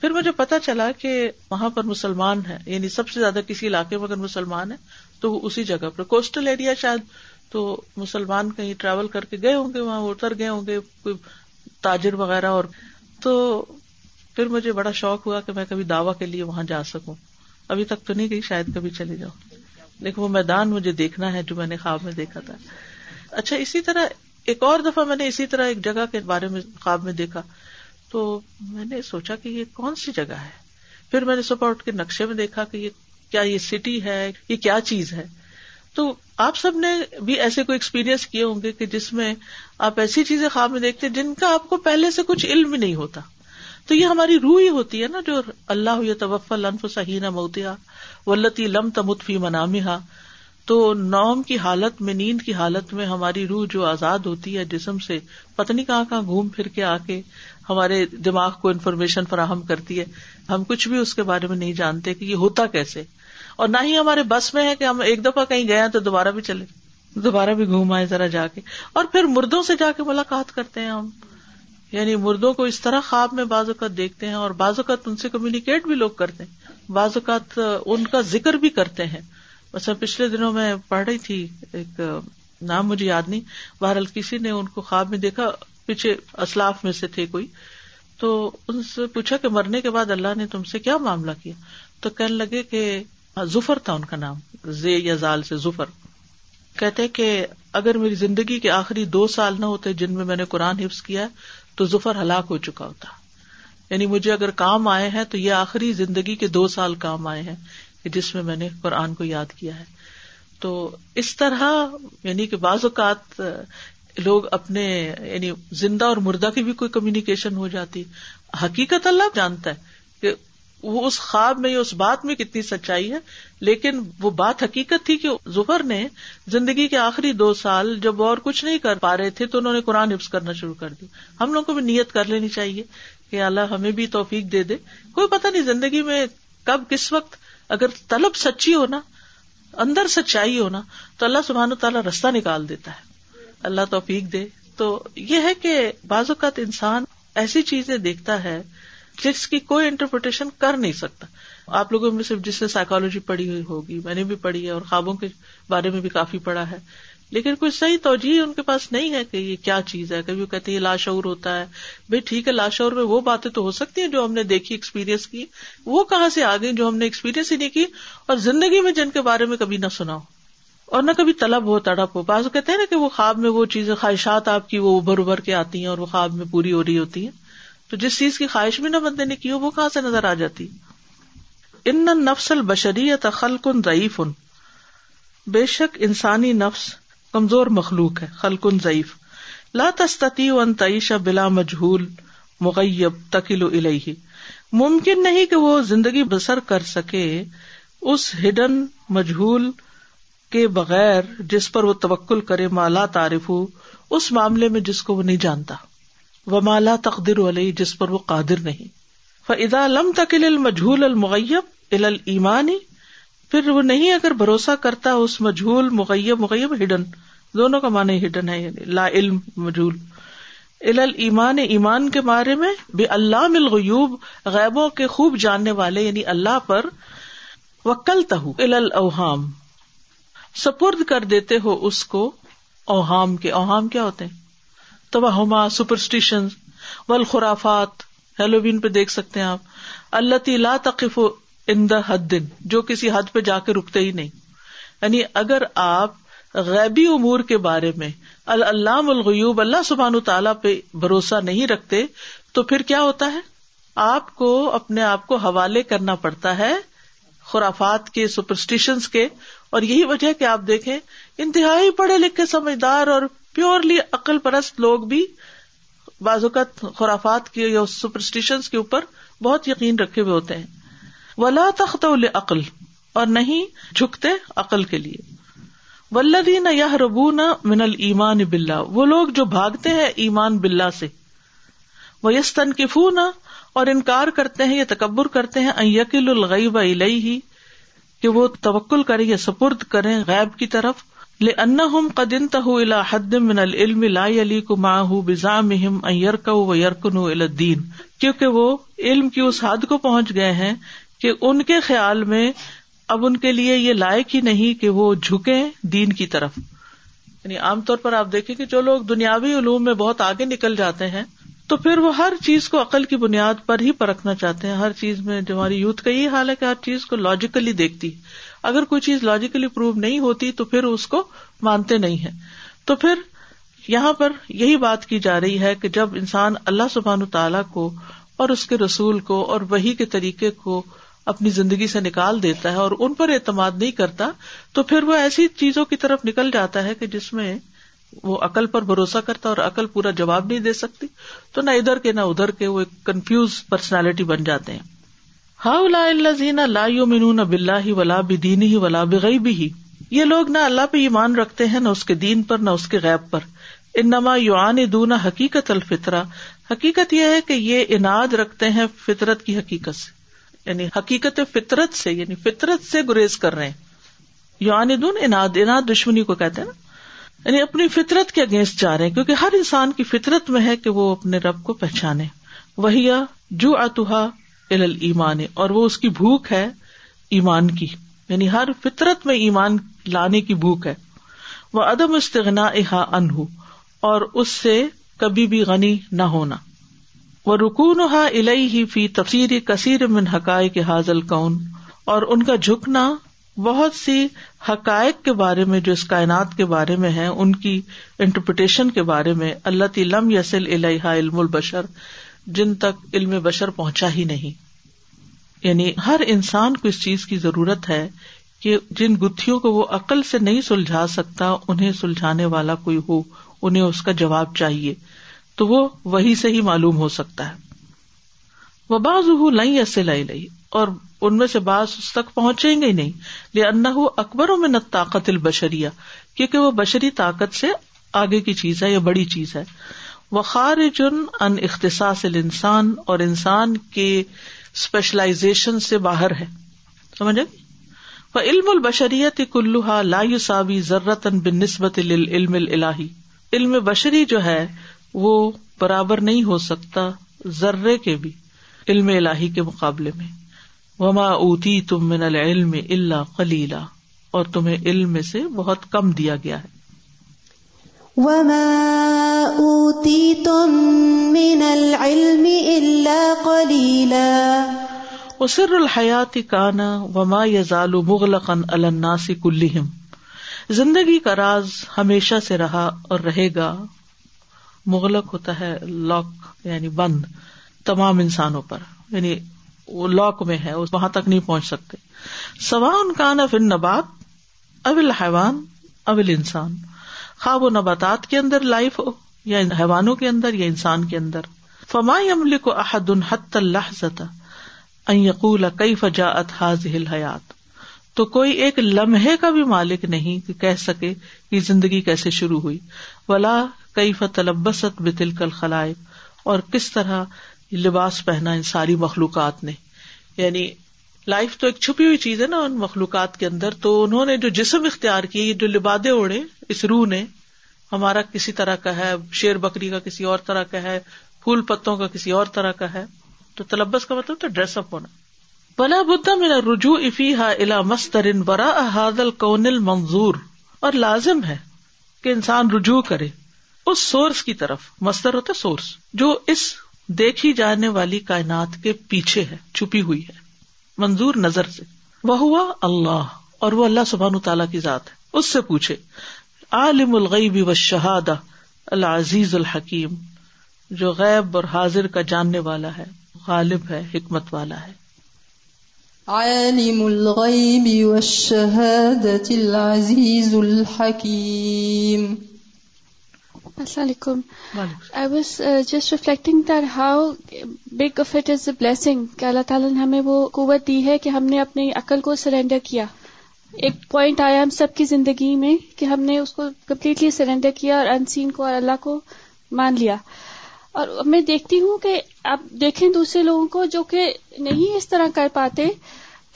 پھر مجھے پتا چلا کہ وہاں پر مسلمان ہے یعنی سب سے زیادہ کسی علاقے میں اگر مسلمان ہے تو وہ اسی جگہ پر کوسٹل ایریا شاید تو مسلمان کہیں ٹریول کر کے گئے ہوں گے وہاں اتر گئے ہوں گے کوئی تاجر وغیرہ اور تو پھر مجھے بڑا شوق ہوا کہ میں کبھی دعوی کے لیے وہاں جا سکوں ابھی تک تو نہیں گئی شاید کبھی چلی جاؤں لیکن وہ میدان مجھے دیکھنا ہے جو میں نے خواب میں دیکھا تھا اچھا اسی طرح ایک اور دفعہ میں نے اسی طرح ایک جگہ کے بارے میں خواب میں دیکھا تو میں نے سوچا کہ یہ کون سی جگہ ہے پھر میں نے صبح اٹھ کے نقشے میں دیکھا کہ یہ کیا یہ سٹی ہے یہ کیا چیز ہے تو آپ سب نے بھی ایسے کوئی ایکسپیرئنس کیے ہوں گے کہ جس میں آپ ایسی چیزیں خواب میں دیکھتے جن کا آپ کو پہلے سے کچھ علم نہیں ہوتا تو یہ ہماری روح ہی ہوتی ہے نا جو اللہ توف لنف صحیح نہ ولتی لم تمطفی منامحا تو نوم کی حالت میں نیند کی حالت میں ہماری روح جو آزاد ہوتی ہے جسم سے پتنی کہاں کہاں گھوم پھر کے آ کے ہمارے دماغ کو انفارمیشن فراہم کرتی ہے ہم کچھ بھی اس کے بارے میں نہیں جانتے کہ یہ ہوتا کیسے اور نہ ہی ہمارے بس میں ہے کہ ہم ایک دفعہ کہیں گئے تو دوبارہ بھی چلے دوبارہ بھی گھوم آئے ذرا جا کے اور پھر مردوں سے جا کے ملاقات کرتے ہیں ہم یعنی مردوں کو اس طرح خواب میں بعض اوقات دیکھتے ہیں اور بعض اوقات ان سے کمیونیکیٹ بھی لوگ کرتے ہیں بعض اوقات ان کا ذکر بھی کرتے ہیں بس پچھلے دنوں میں پڑھ رہی تھی ایک نام مجھے یاد نہیں بہرحال کسی نے ان کو خواب میں دیکھا پیچھے اسلاف میں سے تھے کوئی تو ان سے پوچھا کہ مرنے کے بعد اللہ نے تم سے کیا معاملہ کیا تو کہنے لگے کہ زفر ہاں، تھا ان کا نام یا زال سے زفر کہتے کہ اگر میری زندگی کے آخری دو سال نہ ہوتے جن میں میں نے قرآن حفظ کیا تو زفر ہلاک ہو چکا ہوتا یعنی مجھے اگر کام آئے ہیں تو یہ آخری زندگی کے دو سال کام آئے ہیں جس میں میں نے قرآن کو یاد کیا ہے تو اس طرح یعنی کہ بعض اوقات لوگ اپنے یعنی زندہ اور مردہ کی بھی کوئی کمیونیکیشن ہو جاتی حقیقت اللہ جانتا ہے وہ اس خواب میں یا اس بات میں کتنی سچائی ہے لیکن وہ بات حقیقت تھی کہ ظفر نے زندگی کے آخری دو سال جب وہ اور کچھ نہیں کر پا رہے تھے تو انہوں نے قرآن حفظ کرنا شروع کر دی ہم لوگوں کو بھی نیت کر لینی چاہیے کہ اللہ ہمیں بھی توفیق دے دے کوئی پتہ نہیں زندگی میں کب کس وقت اگر طلب سچی ہونا اندر سچائی ہونا تو اللہ سبحان و تعالیٰ رستہ نکال دیتا ہے اللہ توفیق دے تو یہ ہے کہ بعض اوقات انسان ایسی چیزیں دیکھتا ہے جس کی کوئی انٹرپریٹیشن کر نہیں سکتا آپ لوگوں میں صرف جس نے سائیکالوجی پڑھی ہوئی ہوگی میں نے بھی پڑھی ہے اور خوابوں کے بارے میں بھی کافی پڑھا ہے لیکن کوئی صحیح توجہ ان کے پاس نہیں ہے کہ یہ کیا چیز ہے کبھی وہ کہتے ہیں لاشعور ہوتا ہے بھائی ٹھیک ہے لاشعور میں وہ باتیں تو ہو سکتی ہیں جو ہم نے دیکھی ایکسپیرئنس کی وہ کہاں سے آ گئی جو ہم نے ایکسپیرینس ہی نہیں کی اور زندگی میں جن کے بارے میں کبھی نہ سنا ہو اور نہ کبھی طلب ہو تڑپ ہو بعض کہتے ہیں نا کہ وہ خواب میں وہ چیزیں خواہشات آپ کی وہ ابھر ابھر کے آتی ہیں اور وہ خواب میں پوری ہو رہی ہوتی ہیں تو جس چیز کی خواہش بھی نہ بندے نے کی وہ کہاں سے نظر آ جاتی ان نفس البشریت خلقن ضعیف بے شک انسانی نفس کمزور مخلوق ہے خلقن ضعیف ان تعیشہ بلا مجہول مغیب تقیل ولی ممکن نہیں کہ وہ زندگی بسر کر سکے اس ہڈن مجہول کے بغیر جس پر وہ توکل کرے مالا تعارف ہو اس معاملے میں جس کو وہ نہیں جانتا و مالا تقدر علیہ جس پر وہ قادر نہیں فد لم تقل المجھول المغیب ال المانی پھر وہ نہیں اگر بھروسہ کرتا اس مجھول مغیب مغیب ہڈن دونوں کا معنی ہڈن ہے یعنی لا علم مجھول المان ایمان کے بارے میں بے اللہ الغیوب غیبوں کے خوب جاننے والے یعنی اللہ پر وکل تہ ال الحام سپرد کر دیتے ہو اس کو اوہام کے اوہام کیا ہوتے ہیں توہما سپرسٹیشن و الخرافات پہ دیکھ سکتے ہیں آپ اللہ لا تقف ان دا حد دن جو کسی حد پہ جا کے رکتے ہی نہیں یعنی اگر آپ غیبی امور کے بارے میں اللہ اللہ الغیوب سبحان تعالی پہ بھروسہ نہیں رکھتے تو پھر کیا ہوتا ہے آپ کو اپنے آپ کو حوالے کرنا پڑتا ہے خرافات کے سپرسٹیشنس کے اور یہی وجہ کہ آپ دیکھیں انتہائی پڑھے لکھے سمجھدار اور پیورلی عقل پرست لوگ بھی بازوقت خرافات کے یا سپرسٹیشن کے اوپر بہت یقین رکھے ہوئے ہوتے ہیں ولا تخت عقل اور نہیں جھکتے عقل کے لیے ولدی نہ یا ربون من المان بلّہ وہ لوگ جو بھاگتے ہیں ایمان بلّہ سے وہ یس تنقیف نہ اور انکار کرتے ہیں یا تکبر کرتے ہیں الغیب الغب علیہ کہ وہ توکل کریں یا سپرد کریں غیب کی طرف معه بزعمهم أن يركوا ويركنوا إلى الدين کیونکہ وہ علم کی اس حد کو پہنچ گئے ہیں کہ ان کے خیال میں اب ان کے لیے یہ لائق ہی نہیں کہ وہ جھکیں دین کی طرف یعنی عام طور پر آپ دیکھیں کہ جو لوگ دنیاوی علوم میں بہت آگے نکل جاتے ہیں تو پھر وہ ہر چیز کو عقل کی بنیاد پر ہی پرکھنا چاہتے ہیں ہر چیز میں جو ہماری یوتھ کا یہ حال ہے کہ ہر چیز کو لاجیکلی دیکھتی ہے اگر کوئی چیز لاجیکلی پروو نہیں ہوتی تو پھر اس کو مانتے نہیں ہے تو پھر یہاں پر یہی بات کی جا رہی ہے کہ جب انسان اللہ سبحان تعالی کو اور اس کے رسول کو اور وہی کے طریقے کو اپنی زندگی سے نکال دیتا ہے اور ان پر اعتماد نہیں کرتا تو پھر وہ ایسی چیزوں کی طرف نکل جاتا ہے کہ جس میں وہ عقل پر بھروسہ کرتا اور عقل پورا جواب نہیں دے سکتی تو نہ ادھر کے نہ ادھر کے وہ ایک کنفیوز پرسنالٹی بن جاتے ہیں ہا اللہ لا بلّہ ولا بدین ہی ولا ہی یہ لوگ نہ اللہ پہ ایمان رکھتے ہیں نہ اس کے دین پر نہ اس کے غیب پر ان حقیقت الفطرا حقیقت یہ ہے کہ یہ انعد رکھتے ہیں فطرت کی حقیقت سے یعنی حقیقت فطرت سے یعنی فطرت سے گریز کر رہے دون اناد اناد دشمنی کو کہتے ہیں نا یعنی اپنی فطرت کے اگینسٹ جا رہے ہیں کیونکہ ہر انسان کی فطرت میں ہے کہ وہ اپنے رب کو پہچانے وہیا جو اتوہا ایمان اور وہ اس کی بھوک ہے ایمان کی یعنی ہر فطرت میں ایمان لانے کی بھوک ہے وہ عدم استغنا احا اور اس سے کبھی بھی غنی نہ ہونا وہ رکون ہی فی تفسیر کثیر من حقائق حاضل کون اور ان کا جھکنا بہت سی حقائق کے بارے میں جو اس کائنات کے بارے میں ہے ان کی انٹرپریٹیشن کے بارے میں اللہ تلم یسل الحا علم البشر جن تک علم بشر پہنچا ہی نہیں یعنی ہر انسان کو اس چیز کی ضرورت ہے کہ جن گتھیوں کو وہ عقل سے نہیں سلجھا سکتا انہیں سلجھانے والا کوئی ہو انہیں اس کا جواب چاہیے تو وہ وہی سے ہی معلوم ہو سکتا ہے وہ باز لائی ایسے لائی لائی اور ان میں سے بعض اس تک پہنچیں گے ہی نہیں انا ہو اکبروں میں نہ طاقت البشریا کیونکہ وہ بشری طاقت سے آگے کی چیز ہے یا بڑی چیز ہے وخار جن ان اختصاص انسان اور انسان کے اسپیشلائزیشن سے باہر ہے سمجھے وہ علم البشریت کلوہا لا یوساوی ضرورت بن نسبت علم الہی علم بشری جو ہے وہ برابر نہیں ہو سکتا ذرے کے بھی علم الہی کے مقابلے میں وما اوتی تم من العلم اللہ قلیلا اور تمہیں علم سے بہت کم دیا گیا ہے وما اوتيتم من العلم الا قليلا وسر الحیات کانا وما يزال مغلقا على الناس كلهم زندگی کا راز ہمیشہ سے رہا اور رہے گا مغلق ہوتا ہے لاک یعنی بند تمام انسانوں پر یعنی وہ لاک میں ہے وہاں تک نہیں پہنچ سکتے سوا ان کان اب نبات اب الحیوان اب الانسان انسان خواب و نباتات کے اندر لائف ہو یا حیوانوں کے اندر یا انسان کے اندر فما عمل کو احد اللہ کئی ہل حیات تو کوئی ایک لمحے کا بھی مالک نہیں کہ کہہ سکے کہ زندگی کیسے شروع ہوئی ولا کئی فتلبست بتل کل خلائے اور کس طرح لباس پہنا ان ساری مخلوقات نے یعنی لائف تو ایک چھپی ہوئی چیز ہے نا ان مخلوقات کے اندر تو انہوں نے جو جسم اختیار یہ جو لبادے اوڑے اس روح نے ہمارا کسی طرح کا ہے شیر بکری کا کسی اور طرح کا ہے پھول پتوں کا کسی اور طرح کا ہے تو تلبس کا مطلب تو ڈریس اپ ہونا بلا میرا رجوع افی ہا الا مستر برا احادل کون منظور اور لازم ہے کہ انسان رجوع کرے اس سورس کی طرف مستر ہوتا سورس جو اس دیکھی جانے والی کائنات کے پیچھے ہے چھپی ہوئی ہے منظور نظر سے وہ ہوا اللہ اور وہ اللہ سبحان تعالیٰ کی ذات ہے اس سے پوچھے عالم الغیب و وشہد العزیز الحکیم جو غیب اور حاضر کا جاننے والا ہے غالب ہے حکمت والا ہے عالم الغیب بی العزیز الحکیم السلام علیکم I was just reflecting there how big it is a blessing کہ اللہ تعالیٰ نے ہمیں وہ قوت دی ہے کہ ہم نے اپنی عقل کو سرینڈر کیا ایک پوائنٹ آیا ہم سب کی زندگی میں کہ ہم نے اس کو کمپلیٹلی سرینڈر کیا اور ان سین کو اور اللہ کو مان لیا اور میں دیکھتی ہوں کہ آپ دیکھیں دوسرے لوگوں کو جو کہ نہیں اس طرح کر پاتے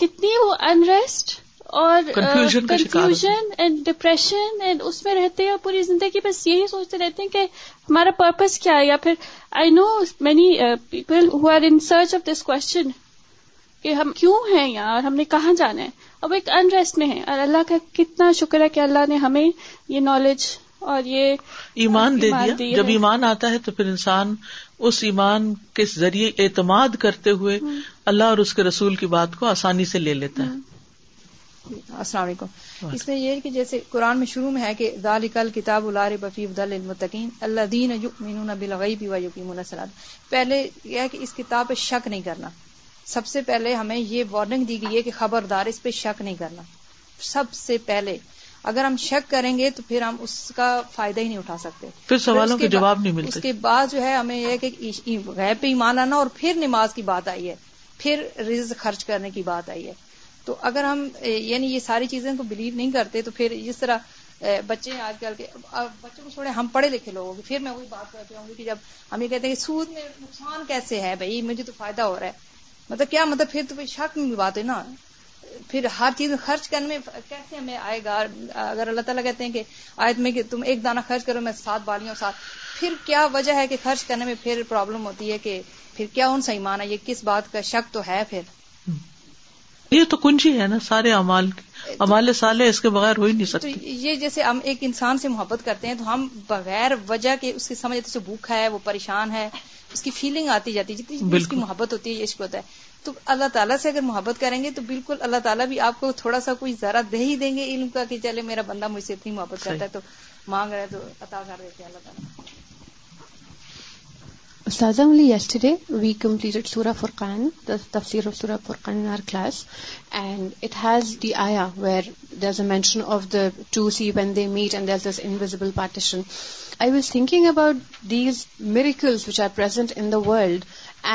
کتنی وہ انریسٹ اور کنفیوژن اینڈ ڈپریشن اینڈ اس میں رہتے ہیں اور پوری زندگی بس یہی سوچتے رہتے ہیں کہ ہمارا پرپز کیا ہے یا پھر I know many people who are in search of this question کہ ہم کیوں ہیں یا اور ہم نے کہاں جانا ہے اب ایک ان ریسٹ میں ہے اور اللہ کا کتنا شکر ہے کہ اللہ نے ہمیں یہ نالج اور یہ ایمان دے دیا جب ایمان آتا ہے تو پھر انسان اس ایمان کے ذریعے اعتماد کرتے ہوئے اللہ اور اس کے رسول کی بات کو آسانی سے لے لیتا ہے السلام علیکم اس میں یہ کہ جیسے قرآن میں شروع میں ہے کہ دال کتاب اللہ دین و السلام پہلے یہ ہے کہ اس کتاب پہ شک نہیں کرنا سب سے پہلے ہمیں یہ وارننگ دی گئی ہے کہ خبردار اس پہ شک نہیں کرنا سب سے پہلے اگر ہم شک کریں گے تو پھر ہم اس کا فائدہ ہی نہیں اٹھا سکتے پھر سوالوں کے جواب نہیں ملتے اس کے بعد جو ہے ہمیں یہ کہ غیب پہ ایمان آنا اور پھر نماز کی بات آئی ہے پھر رز خرچ کرنے کی بات آئی ہے تو اگر ہم یعنی یہ ساری چیزیں کو بلیو نہیں کرتے تو پھر جس طرح بچے آج کل کے بچوں کو چھوڑے ہم پڑھے لکھے لوگوں کی پھر میں وہی بات کرتی ہوں گی کہ جب ہم یہ کہتے ہیں کہ سود میں نقصان کیسے ہے بھائی مجھے تو فائدہ ہو رہا ہے مطلب کیا مطلب پھر تو شک بھی بات ہے نا پھر ہر چیز خرچ کرنے میں کیسے ہمیں آئے گا اگر اللہ تعالیٰ کہتے ہیں کہ آیت میں کہ تم ایک دانہ خرچ کرو میں ساتھ بالیوں ساتھ پھر کیا وجہ ہے کہ خرچ کرنے میں پھر پرابلم ہوتی ہے کہ پھر کیا ان سے ایمان ہے یہ کس بات کا شک تو ہے پھر یہ تو کنجی ہے نا سارے امال سالے اس کے بغیر ہو ہی نہیں سکتے یہ جیسے ہم ایک انسان سے محبت کرتے ہیں تو ہم بغیر وجہ کے اس سمجھ اسے بھوکھا ہے وہ پریشان ہے اس کی فیلنگ آتی جاتی جتنی اس کی محبت ہوتی ہے عشق ہوتا ہے تو اللہ تعالیٰ سے اگر محبت کریں گے تو بالکل اللہ تعالیٰ بھی آپ کو تھوڑا سا کوئی ذرا دے ہی دیں گے علم کا کہ چلے میرا بندہ مجھ سے اتنی محبت کرتا ہے تو مانگ رہے تو عطا کر دیتے اللہ تعالیٰ لی yesterday we complete it سورا فور قائم سورا فور قان our class and it has آئر this a mention of the two sea when the meet and these this invisible partition I was thinking about these miracles which are present in the world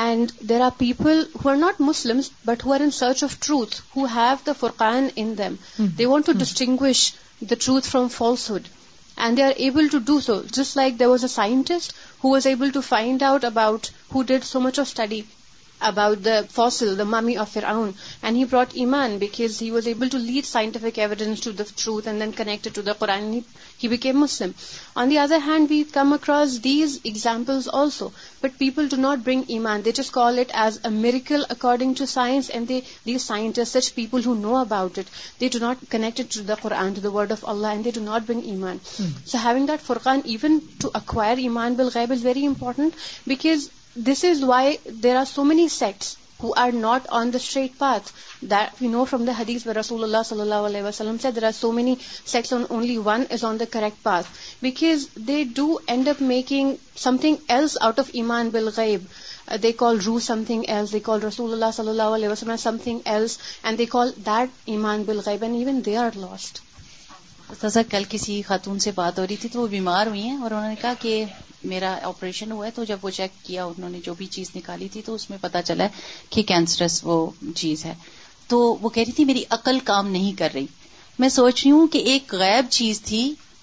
and there are people who are not Muslim but who are in search of truth have the four قائن in them the want to distinguish the truth from falsehood And they are able to do so. Just like there was a scientist who was able to find out about, who did so much of study about the fossil the mummy of your own and he brought ایمان because he was able to lead scientific evidence to the truth and then connected to the Quran he became Muslim on the other hand we come across these examples also but people do not bring ایمان they just call it as a miracle according to science and these scientists people who know about it the do not connected to the ق ق قرآن the word of Allah and they do not bring ایمان so having that فرقان even to acquire ایمان بل گائب is very important because this is why there are so many sects who are not on the straight path you know from the حدیث رسول اللہ صلی اللہ علیہ وسلم one is on the correct paths they do and if making some thing else out of ایمان بل غیب they call row something else رسول اللہ صلی اللہ علیہ وسلم کال دیٹ ایمان بل غیب and even they are lost سزا کل کسی خاتون سے بات ہو رہی تھی تو وہ بیمار ہوئی ہیں اور انہوں نے کہا کہ میرا آپریشن ہوا ہے تو جب وہ چیک کیا انہوں نے جو بھی چیز نکالی تھی تو اس میں پتا چلا کہ کینسرس وہ چیز ہے تو وہ کہہ رہی تھی میری عقل کام نہیں کر رہی میں سوچ رہی ہوں کہ ایک غائب چیز تھی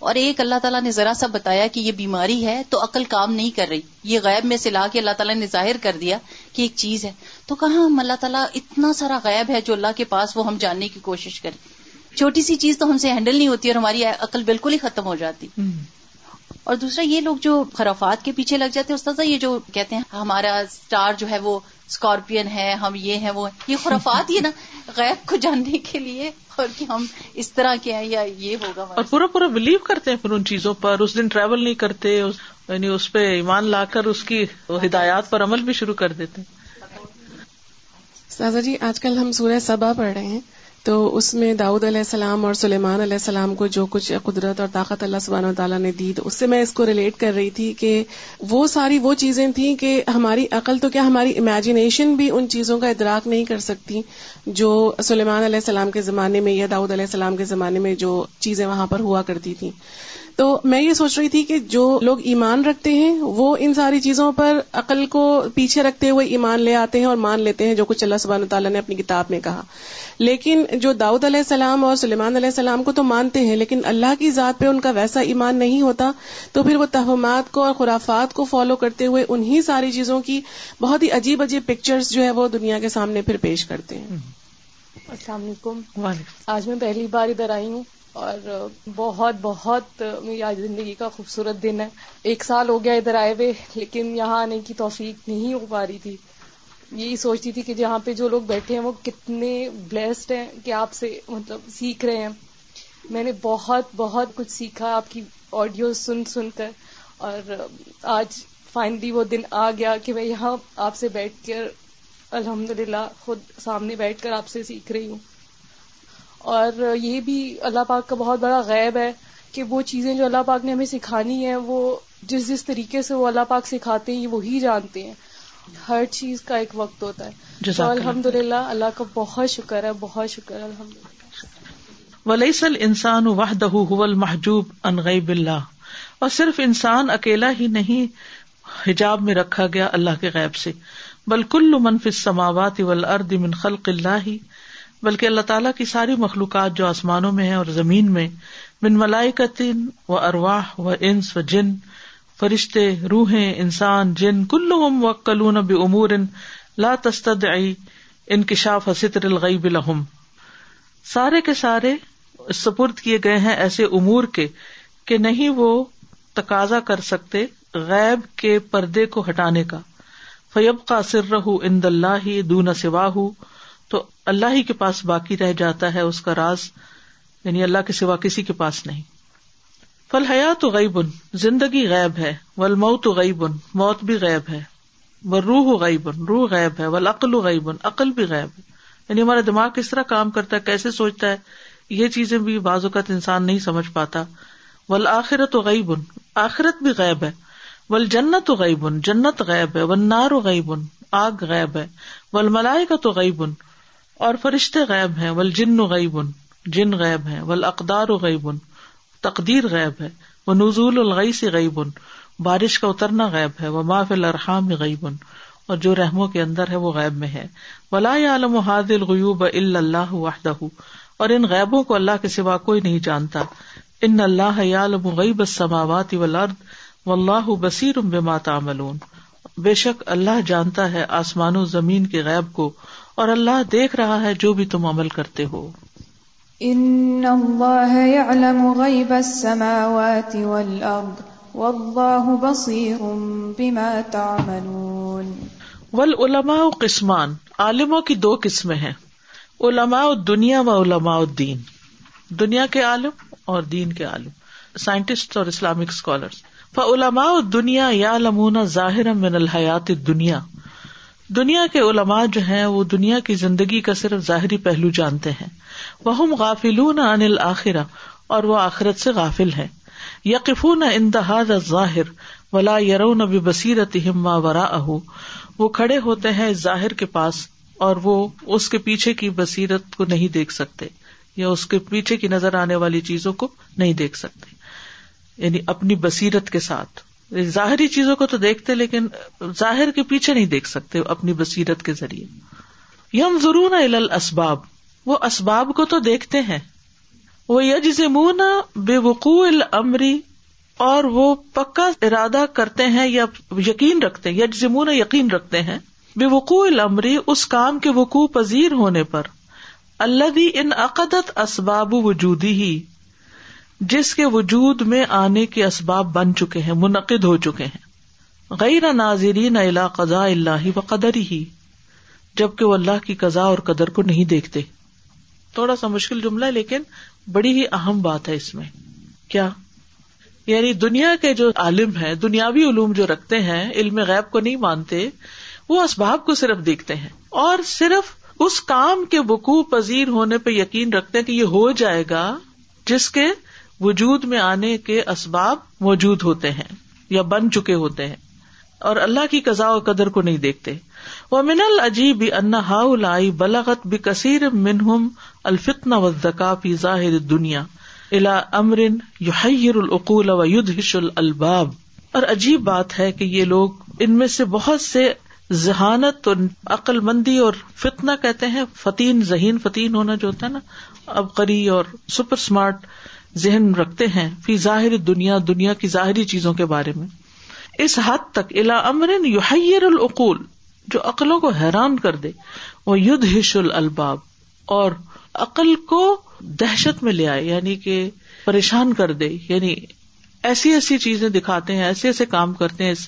اور ایک اللہ تعالیٰ نے ذرا سا بتایا کہ یہ بیماری ہے تو عقل کام نہیں کر رہی یہ غائب میں سے لا کے اللہ تعالیٰ نے ظاہر کر دیا کہ ایک چیز ہے تو کہاں ہم اللہ تعالیٰ اتنا سارا غائب ہے جو اللہ کے پاس وہ ہم جاننے کی کوشش کریں چھوٹی سی چیز تو ہم سے ہینڈل نہیں ہوتی اور ہماری عقل بالکل ہی ختم ہو جاتی اور دوسرا یہ لوگ جو خرافات کے پیچھے لگ جاتے ہیں استاد یہ جو کہتے ہیں ہمارا اسٹار جو ہے وہ اسکارپین ہے ہم یہ ہیں وہ یہ خرافات یہ نا غیب کو جاننے کے لیے اور کہ ہم اس طرح کے ہیں یا یہ ہوگا اور پورا پورا بلیو کرتے ہیں پھر ان چیزوں پر اس دن ٹریول نہیں کرتے یعنی اس پہ ایمان لا کر اس کی ہدایات پر عمل بھی شروع کر دیتے سازا جی آج کل ہم سورہ سبا پڑھ رہے ہیں تو اس میں داؤد علیہ السلام اور سلیمان علیہ السلام کو جو کچھ قدرت اور طاقت اللہ سبحانہ تعالیٰ نے دی تو اس سے میں اس کو ریلیٹ کر رہی تھی کہ وہ ساری وہ چیزیں تھیں کہ ہماری عقل تو کیا ہماری امیجنیشن بھی ان چیزوں کا ادراک نہیں کر سکتی جو سلیمان علیہ السلام کے زمانے میں یا داؤد علیہ السلام کے زمانے میں جو چیزیں وہاں پر ہوا کرتی تھیں تو میں یہ سوچ رہی تھی کہ جو لوگ ایمان رکھتے ہیں وہ ان ساری چیزوں پر عقل کو پیچھے رکھتے ہوئے ایمان لے آتے ہیں اور مان لیتے ہیں جو کچھ اللہ سبحانہ تعالیٰ نے اپنی کتاب میں کہا لیکن جو داؤد علیہ السلام اور سلیمان علیہ السلام کو تو مانتے ہیں لیکن اللہ کی ذات پہ ان کا ویسا ایمان نہیں ہوتا تو پھر وہ تہمات کو اور خرافات کو فالو کرتے ہوئے انہی ساری چیزوں کی بہت ہی عجیب عجیب پکچرز جو ہے وہ دنیا کے سامنے پھر پیش کرتے ہیں السلام علیکم آج میں پہلی بار ادھر آئی ہوں اور بہت بہت میری آج زندگی کا خوبصورت دن ہے ایک سال ہو گیا ادھر آئے ہوئے لیکن یہاں آنے کی توفیق نہیں ہو پا رہی تھی یہی سوچتی تھی کہ جہاں پہ جو لوگ بیٹھے ہیں وہ کتنے بلیسڈ ہیں کہ آپ سے مطلب سیکھ رہے ہیں میں نے بہت بہت کچھ سیکھا آپ کی آڈیو سن سن کر اور آج فائنلی وہ دن آ گیا کہ میں یہاں آپ سے بیٹھ کر الحمد خود سامنے بیٹھ کر آپ سے سیکھ رہی ہوں اور یہ بھی اللہ پاک کا بہت بڑا غیب ہے کہ وہ چیزیں جو اللہ پاک نے ہمیں سکھانی ہیں وہ جس جس طریقے سے وہ اللہ پاک سکھاتے ہیں وہی جانتے ہیں ہر چیز کا ایک وقت ہوتا ہے الحمد للہ اللہ کا بہت شکر ہے بہت شکر الحمد للہ ولیسل انسان واہ دہو حول محجوب انغب اور صرف انسان اکیلا ہی نہیں حجاب میں رکھا گیا اللہ کے غیب سے بلکل منف سماوات اول ارد بن خلق اللہ ہی بلکہ اللہ تعالیٰ کی ساری مخلوقات جو آسمانوں میں ہیں اور زمین میں بن ملائی کا تین و ارواہ و انس و جن فرشتے روحیں انسان جن کلو ام وقلون بن لا تسط انکشاف لہم سارے کے سارے سپرد کیے گئے ہیں ایسے امور کے کہ نہیں وہ تقاضا کر سکتے غیب کے پردے کو ہٹانے کا فیب کا سر رہ سوا تو اللہ ہی کے پاس باقی رہ جاتا ہے اس کا راز یعنی اللہ کے سوا کسی کے پاس نہیں فل حیا تو غی بن زندگی غائب ہے ول مئت و غیبن موت بھی غائب ہے وہ روح ہو گئی بن روح غائب ہے و عقل غیبن عقل بھی غائب ہے یعنی ہمارا دماغ کس طرح کام کرتا ہے کیسے سوچتا ہے یہ چیزیں بھی بعض اوقات انسان نہیں سمجھ پاتا ول آخرت و غیب آخرت بھی غیب ہے ول جنت و غیبن جنت غائب ہے ول نار و غئی بن آگ غائب ہے ول ملائی کا تو غیبن اور فرشتے غائب ہیں ول جن و غیبن جن غیب ہیں ول اقدار و گئی بن تقدیر غیب ہے وہ نزول الغی سے غیب بارش کا اترنا غیب ہے وہ الرحام غیب اور جو رحموں کے اندر ہے وہ غیب میں ہے ولا عالم حاد الغیوب اللہ وحدہ اور ان غیبوں کو اللہ کے سوا کوئی نہیں جانتا ان اللہ عالم غیب سماوات والارض و اللہ بما تعملون بے شک اللہ جانتا ہے آسمان و زمین کے غیب کو اور اللہ دیکھ رہا ہے جو بھی تم عمل کرتے ہو ان السماوات والارض بما تعملون والعلماء قسمان عالموں کی دو قسمیں ہیں علماء دنیا و علماء الدین دنیا کے عالم اور دین کے عالم سائنٹسٹ اور اسلامک اسکالر فعلماء دنیا یا عمونہ ظاہر الحیات دنیا دنیا کے علماء جو ہیں وہ دنیا کی زندگی کا صرف ظاہری پہلو جانتے ہیں وہ الآخرہ اور وہ آخرت سے غافل ہیں ظاہر ولا یار بے بصیرت وہ کھڑے ہوتے ہیں ظاہر کے پاس اور وہ اس کے پیچھے کی بصیرت کو نہیں دیکھ سکتے یا اس کے پیچھے کی نظر آنے والی چیزوں کو نہیں دیکھ سکتے یعنی اپنی بصیرت کے ساتھ ظاہری چیزوں کو تو دیکھتے لیکن ظاہر کے پیچھے نہیں دیکھ سکتے اپنی بصیرت کے ذریعے یم ضرور اسباب وہ اسباب کو تو دیکھتے ہیں وہ یج ذمہ بے وقوع العمری اور وہ پکا ارادہ کرتے ہیں یا یقین رکھتے یج یمونہ یقین رکھتے ہیں بے وقوع العمری اس کام کے وقوع پذیر ہونے پر اللہ دی ان عقدت اسباب وجودی ہی جس کے وجود میں آنے کے اسباب بن چکے ہیں منعقد ہو چکے ہیں غیر ناظرین اللہ و قدر ہی جبکہ وہ اللہ کی قزا اور قدر کو نہیں دیکھتے تھوڑا سا مشکل جملہ لیکن بڑی ہی اہم بات ہے اس میں کیا یعنی دنیا کے جو عالم ہے دنیاوی علوم جو رکھتے ہیں علم غیب کو نہیں مانتے وہ اسباب کو صرف دیکھتے ہیں اور صرف اس کام کے وقوع پذیر ہونے پہ یقین رکھتے ہیں کہ یہ ہو جائے گا جس کے وجود میں آنے کے اسباب موجود ہوتے ہیں یا بن چکے ہوتے ہیں اور اللہ کی قزا و قدر کو نہیں دیکھتے وہ من العجیب بلاغت بھی بلغت منہم الفتنا و زکا فی ظاہر دنیا الا امر یوحیر العقول و الباب اور عجیب بات ہے کہ یہ لوگ ان میں سے بہت سے ذہانت اور عقل مندی اور فتنا کہتے ہیں فتین ذہین فتین ہونا جو ہوتا ہے نا ابقری اور سپر اسمارٹ ذہن رکھتے ہیں فی ظاہر دنیا دنیا کی ظاہری چیزوں کے بارے میں اس حد تک الا یحیر العقول جو عقلوں کو حیران کر دے وہ یدھ ہش الباب اور عقل کو دہشت میں لے آئے یعنی کہ پریشان کر دے یعنی ایسی ایسی چیزیں دکھاتے ہیں ایسے ایسے کام کرتے ہیں اس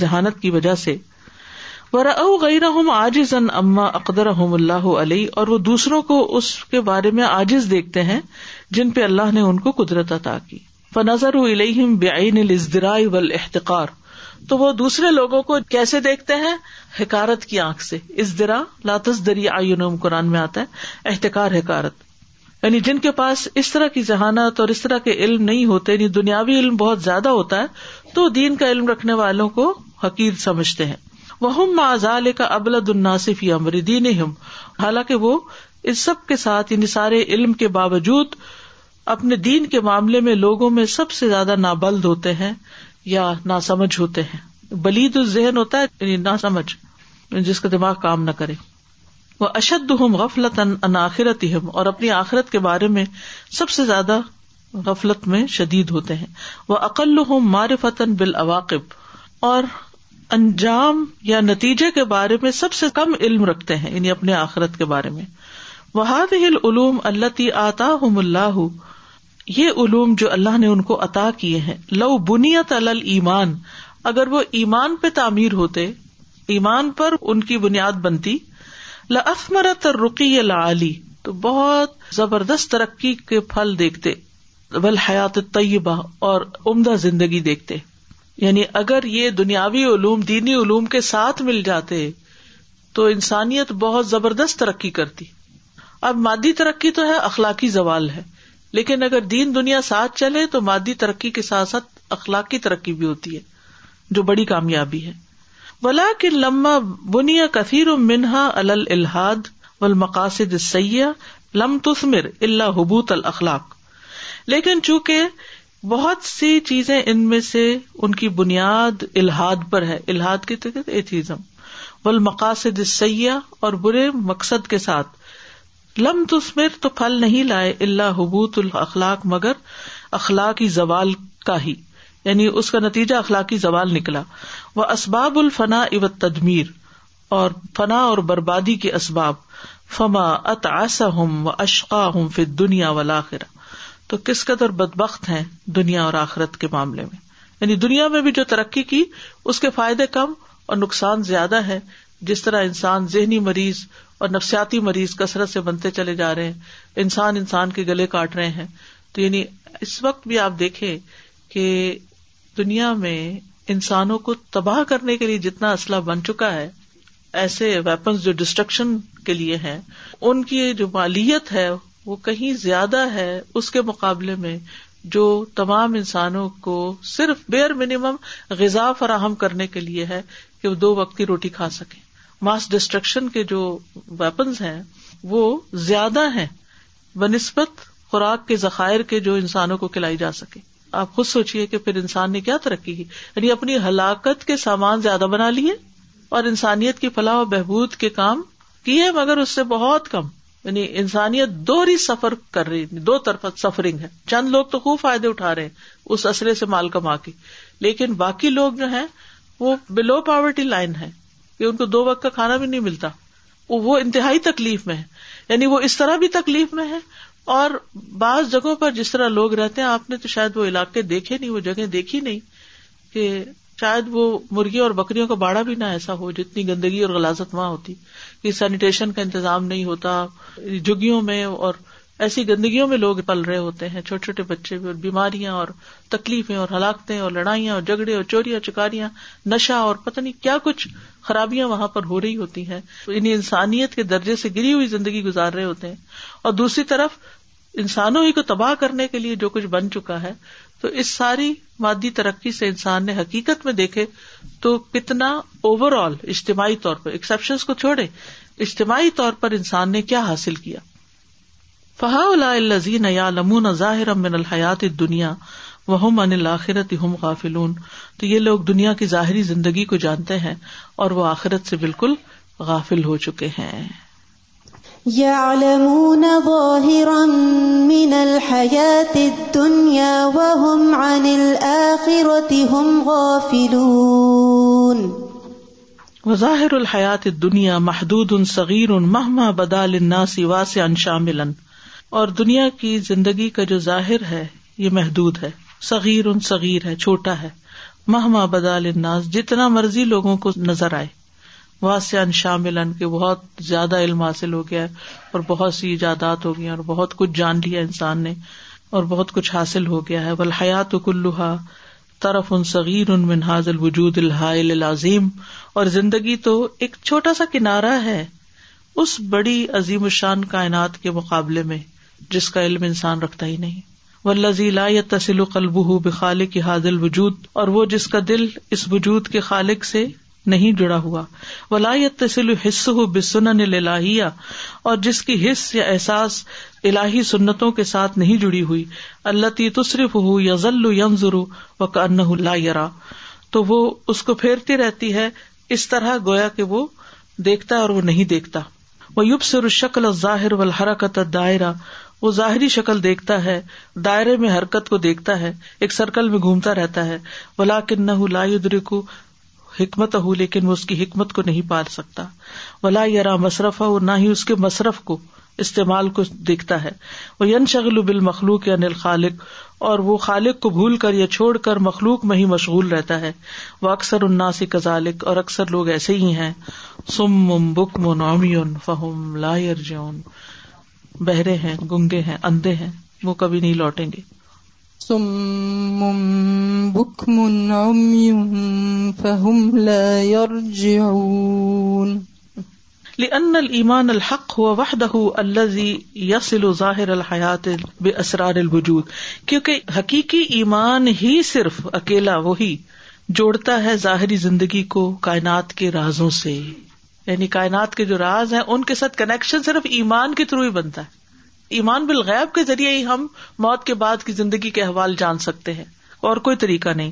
ذہانت کی وجہ سے ور او گئی رحم آجز ان احم اللہ علیہ اور وہ دوسروں کو اس کے بارے میں آجز دیکھتے ہیں جن پہ اللہ نے ان کو قدرت عطا کی فنظر والاحتقار تو وہ دوسرے لوگوں کو کیسے دیکھتے ہیں حکارت کی آنکھ سے اس درا لاتس آئین قرآن میں آتا ہے احتکار حکارت یعنی جن کے پاس اس طرح کی ذہانت اور اس طرح کے علم نہیں ہوتے یعنی دنیاوی علم بہت زیادہ ہوتا ہے تو دین کا علم رکھنے والوں کو حقیر سمجھتے ہیں وہ ہُم کا ابلد الناصف امر یا حالانکہ وہ اس سب کے ساتھ یعنی سارے علم کے باوجود اپنے دین کے معاملے میں لوگوں میں سب سے زیادہ نابلد ہوتے ہیں یا نا سمجھ ہوتے ہیں بلید ذہن ہوتا ہے یعنی نا سمجھ جس کا دماغ کام نہ کرے وہ اشد ہم غفلت غفلطرت ہم اور اپنی آخرت کے بارے میں سب سے زیادہ غفلت میں شدید ہوتے ہیں وہ اقل ہوں معرفت بال اواقب اور انجام یا نتیجے کے بارے میں سب سے کم علم رکھتے ہیں یعنی اپنے آخرت کے بارے میں وہ علوم اللہ تی آتا ہوں اللہ یہ علوم جو اللہ نے ان کو عطا کیے ہیں لو بنیت الل ایمان اگر وہ ایمان پہ تعمیر ہوتے ایمان پر ان کی بنیاد بنتی لفمرت رقی لعلی تو بہت زبردست ترقی کے پھل دیکھتے بل حیات طیبہ اور عمدہ زندگی دیکھتے یعنی اگر یہ دنیاوی علوم دینی علوم کے ساتھ مل جاتے تو انسانیت بہت زبردست ترقی کرتی اب مادی ترقی تو ہے اخلاقی زوال ہے لیکن اگر دین دنیا ساتھ چلے تو مادی ترقی کے ساتھ ساتھ اخلاقی ترقی بھی ہوتی ہے جو بڑی کامیابی ہے ولا کہ لما بنیا کثیر و منہا الحاد و المقاصد سیاح لم تسمر اللہ حبوت الخلاق لیکن چونکہ بہت سی چیزیں ان میں سے ان کی بنیاد الحاد پر ہے الحاد کی ایتھیزم و المقاصد سیاح اور برے مقصد کے ساتھ لم تسمر میں تو پھل نہیں لائے اللہ حبوت الاخلاق مگر اخلاقی زوال کا ہی یعنی اس کا نتیجہ اخلاقی زوال نکلا وہ اسباب الفنا اب تدمیر اور فنا اور بربادی کے اسباب فما ات آسا اشقا ہوں دنیا و لخرا تو قدر بد بدبخت ہیں دنیا اور آخرت کے معاملے میں یعنی دنیا میں بھی جو ترقی کی اس کے فائدے کم اور نقصان زیادہ ہے جس طرح انسان ذہنی مریض اور نفسیاتی مریض کثرت سے بنتے چلے جا رہے ہیں انسان انسان کے گلے کاٹ رہے ہیں تو یعنی اس وقت بھی آپ دیکھے کہ دنیا میں انسانوں کو تباہ کرنے کے لیے جتنا اسلحہ بن چکا ہے ایسے ویپنز جو ڈسٹرکشن کے لیے ہیں ان کی جو مالیت ہے وہ کہیں زیادہ ہے اس کے مقابلے میں جو تمام انسانوں کو صرف بیر منیمم غذا فراہم کرنے کے لیے ہے کہ وہ دو وقت کی روٹی کھا سکیں ماس ڈسٹرکشن کے جو ویپنز ہیں وہ زیادہ ہیں بہ نسبت خوراک کے ذخائر کے جو انسانوں کو کھلائی جا سکے آپ خود سوچیے کہ پھر انسان نے کیا ترقی کی یعنی اپنی ہلاکت کے سامان زیادہ بنا لیے اور انسانیت کی فلاح و بہبود کے کام کیے مگر اس سے بہت کم یعنی انسانیت دو ہی سفر کر رہی یعنی دو طرف سفرنگ ہے چند لوگ تو خوب فائدے اٹھا رہے ہیں اس اصرے سے مال کما کے لیکن باقی لوگ جو ہیں وہ بلو پاورٹی لائن ہے کہ ان کو دو وقت کا کھانا بھی نہیں ملتا وہ انتہائی تکلیف میں ہے یعنی وہ اس طرح بھی تکلیف میں ہے اور بعض جگہوں پر جس طرح لوگ رہتے ہیں آپ نے تو شاید وہ علاقے دیکھے نہیں وہ جگہ دیکھی نہیں کہ شاید وہ مرغیوں اور بکریوں کا باڑا بھی نہ ایسا ہو جتنی گندگی اور غلازت وہاں ہوتی کہ سینیٹیشن کا انتظام نہیں ہوتا جگیوں میں اور ایسی گندگیوں میں لوگ پل رہے ہوتے ہیں چھوٹے چھوٹے بچے بھی اور بیماریاں اور تکلیفیں اور ہلاکتیں اور لڑائیاں اور جھگڑے اور چوریاں چکاریاں نشا اور پتہ نہیں کیا کچھ خرابیاں وہاں پر ہو رہی ہوتی ہیں انہیں انسانیت کے درجے سے گری ہوئی زندگی گزار رہے ہوتے ہیں اور دوسری طرف انسانوں ہی کو تباہ کرنے کے لیے جو کچھ بن چکا ہے تو اس ساری مادی ترقی سے انسان نے حقیقت میں دیکھے تو کتنا اوور آل اجتماعی طور پر ایکسپشنس کو چھوڑے اجتماعی طور پر انسان نے کیا حاصل کیا فہا یا ظاہر من الحیات دنیا وہ الآخرت ہم غافلون تو یہ لوگ دنیا کی ظاہری زندگی کو جانتے ہیں اور وہ آخرت سے بالکل غافل ہو چکے ہیں غافلون وظاہر الحیات دنیا محدود صغیر ان بدا بدال ناسی شاملا شامل اور دنیا کی زندگی کا جو ظاہر ہے یہ محدود ہے صغیر صغیر ہے چھوٹا ہے مہ الناس جتنا مرضی لوگوں کو نظر آئے واسیہ شامل ان کے بہت زیادہ علم حاصل ہو گیا اور بہت سی ایجادات ہو گئی اور بہت کچھ جان لیا انسان نے اور بہت کچھ حاصل ہو گیا ہے بالحیات کلوہا طرف ان سغیر ان منحاظ الوجود الحائل العظیم اور زندگی تو ایک چھوٹا سا کنارا ہے اس بڑی عظیم الشان کائنات کے مقابلے میں جس کا علم انسان رکھتا ہی نہیں و لذی لا و قلب ہو بخالق اور وہ جس کا دل اس وجود کے خالق سے نہیں جڑا وہ لا تسل حص ہُسنیہ اور جس کی حص یا احساس اللہی سنتوں کے ساتھ نہیں جڑی ہوئی اللہ تی تصریف ہو یا ذلو و کن لا یرا تو وہ اس کو پھیرتی رہتی ہے اس طرح گویا کہ وہ دیکھتا اور وہ نہیں دیکھتا وہ یوب سر شکل ظاہر و الحرکت دائرہ وہ ظاہری شکل دیکھتا ہے دائرے میں حرکت کو دیکھتا ہے ایک سرکل میں گھومتا رہتا ہے حکمت نہ نہیں پال سکتا ولا یار مصرف نہ ہی اس کے مصرف کو استعمال کو دیکھتا ہے وہ بال مخلوق یا نل خالق اور وہ خالق کو بھول کر یا چھوڑ کر مخلوق میں ہی مشغول رہتا ہے وہ اکثر اناسی کزالک اور اکثر لوگ ایسے ہی ہیں سم بک فہم لا یرجون بہرے ہیں گنگے ہیں اندھے ہیں وہ کبھی نہیں لوٹیں گے ان المان الحق هو یسل و ظاہر ظاهر بے اسرار الوجود کیونکہ حقیقی ایمان ہی صرف اکیلا وہی جوڑتا ہے ظاہری زندگی کو کائنات کے رازوں سے یعنی کائنات کے جو راز ہیں ان کے ساتھ کنیکشن صرف ایمان کے تھرو ہی بنتا ہے ایمان بالغیب کے ذریعے ہی ہم موت کے بعد کی زندگی کے احوال جان سکتے ہیں اور کوئی طریقہ نہیں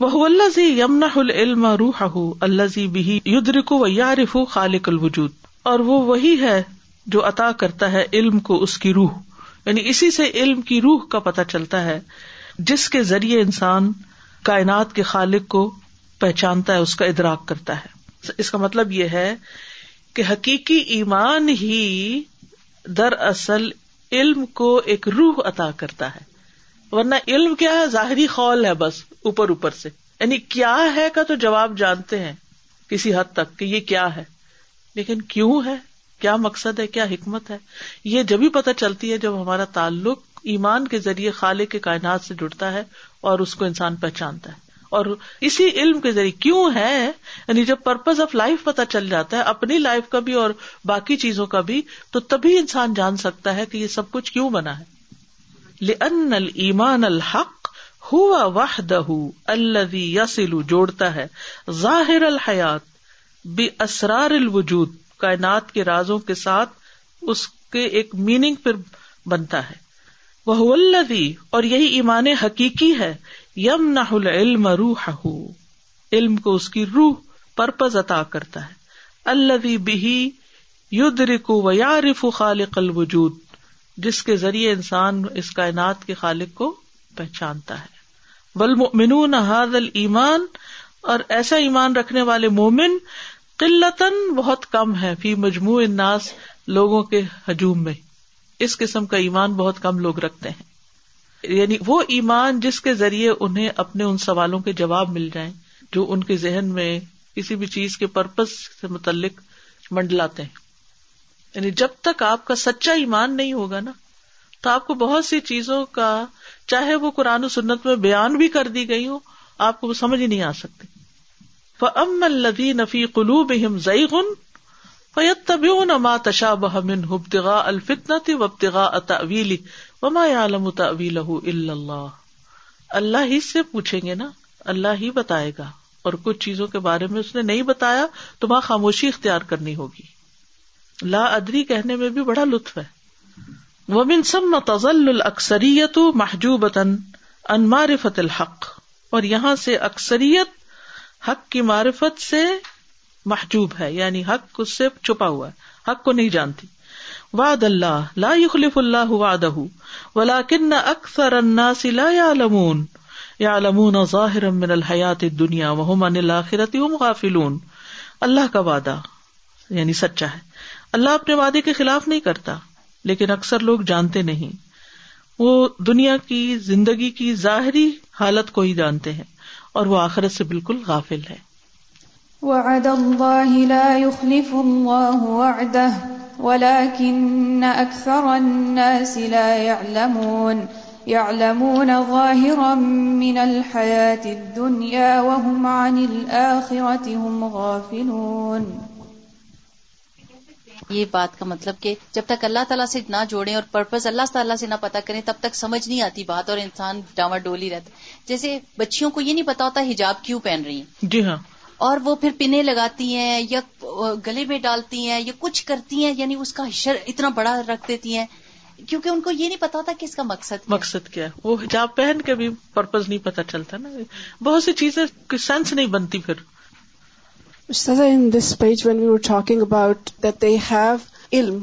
وہ اللہ زی یمنا العلم روح اللہ زی بھی بکو و یا رف خالق الوجود اور وہ وہی ہے جو عطا کرتا ہے علم کو اس کی روح یعنی اسی سے علم کی روح کا پتہ چلتا ہے جس کے ذریعے انسان کائنات کے خالق کو پہچانتا ہے اس کا ادراک کرتا ہے اس کا مطلب یہ ہے کہ حقیقی ایمان ہی در اصل علم کو ایک روح عطا کرتا ہے ورنہ علم کیا ہے ظاہری خول ہے بس اوپر اوپر سے یعنی کیا ہے کا تو جواب جانتے ہیں کسی حد تک کہ یہ کیا ہے لیکن کیوں ہے کیا مقصد ہے کیا حکمت ہے یہ جب ہی پتہ چلتی ہے جب ہمارا تعلق ایمان کے ذریعے خالق کے کائنات سے جڑتا ہے اور اس کو انسان پہچانتا ہے اور اسی علم کے ذریعے کیوں ہے یعنی جب پرپز آف لائف پتا چل جاتا ہے اپنی لائف کا بھی اور باقی چیزوں کا بھی تو تبھی انسان جان سکتا ہے کہ یہ سب کچھ کیوں بنا ہے لن المان الحق ہوا سلو جوڑتا ہے ظاہر الحیات بے اسرار الوجود کائنات کے رازوں کے ساتھ اس کے ایک میننگ پھر بنتا ہے وہ الدی اور یہی ایمان حقیقی ہے یم نہ علم روح علم کو اس کی روح پرپز عطا کرتا ہے اللہ بھی ید رکو و یا رف خالق الوجود جس کے ذریعے انسان اس کائنات کے خالق کو پہچانتا ہے من حاد المان اور ایسا ایمان رکھنے والے مومن قلتن بہت کم ہے فی مجموع الناس لوگوں کے ہجوم میں اس قسم کا ایمان بہت کم لوگ رکھتے ہیں یعنی وہ ایمان جس کے ذریعے انہیں اپنے ان سوالوں کے جواب مل جائیں جو ان کے ذہن میں کسی بھی چیز کے پرپز سے متعلق منڈلاتے ہیں یعنی جب تک آپ کا سچا ایمان نہیں ہوگا نا تو آپ کو بہت سی چیزوں کا چاہے وہ قرآن و سنت میں بیان بھی کر دی گئی ہو آپ کو وہ سمجھ ہی نہیں آ سکتی الدی نفی قلو بہم ضعی تب نما تشا الفتنا تھی وبتگا اطیلی وما عالم تبی اللہ اللہ ہی سے پوچھیں گے نا اللہ ہی بتائے گا اور کچھ چیزوں کے بارے میں اس نے نہیں بتایا تو وہاں خاموشی اختیار کرنی ہوگی لا ادری کہنے میں بھی بڑا لطف ہے وہ منسم متضل اکثریت محجوبت انمارفت الحق اور یہاں سے اکثریت حق کی معرفت سے محجوب ہے یعنی حق اس سے چھپا ہوا ہے حق کو نہیں جانتی وعد اللہ لا یخلف اللہ وعدہ ولکن اکثر الناس لا یعلمون یعلمون ظاہرا من الحیات الدنیا وهم عن الاخرت هم غافلون اللہ کا وعدہ یعنی سچا ہے اللہ اپنے وعدے کے خلاف نہیں کرتا لیکن اکثر لوگ جانتے نہیں وہ دنیا کی زندگی کی ظاہری حالت کو ہی جانتے ہیں اور وہ آخرت سے بالکل غافل ہے وعد الله لا يخلف الله وعده ولكن أكثر الناس لا يعلمون يعلمون ظاهرا من الحياة الدنيا وهم عن الآخرة هم غافلون یہ بات کا مطلب کہ جب تک اللہ تعالیٰ سے نہ جوڑے اور پرپز اللہ تعالیٰ سے نہ پتا کریں تب تک سمجھ نہیں آتی بات اور انسان ڈاما ڈولی رہتا جیسے بچیوں کو یہ نہیں پتا ہوتا حجاب کیوں پہن رہی ہیں جی ہاں اور وہ پھر پنے لگاتی ہیں یا گلے میں ڈالتی ہیں یا کچھ کرتی ہیں یعنی اس کا شر اتنا بڑا رکھ دیتی ہیں کیونکہ ان کو یہ نہیں پتا تھا کہ اس کا مقصد مقصد کیا وہ حجاب پہن کے بھی پرپز نہیں پتا چلتا نا بہت سی چیزیں سینس نہیں بنتی پھر this page when talking about that they have علم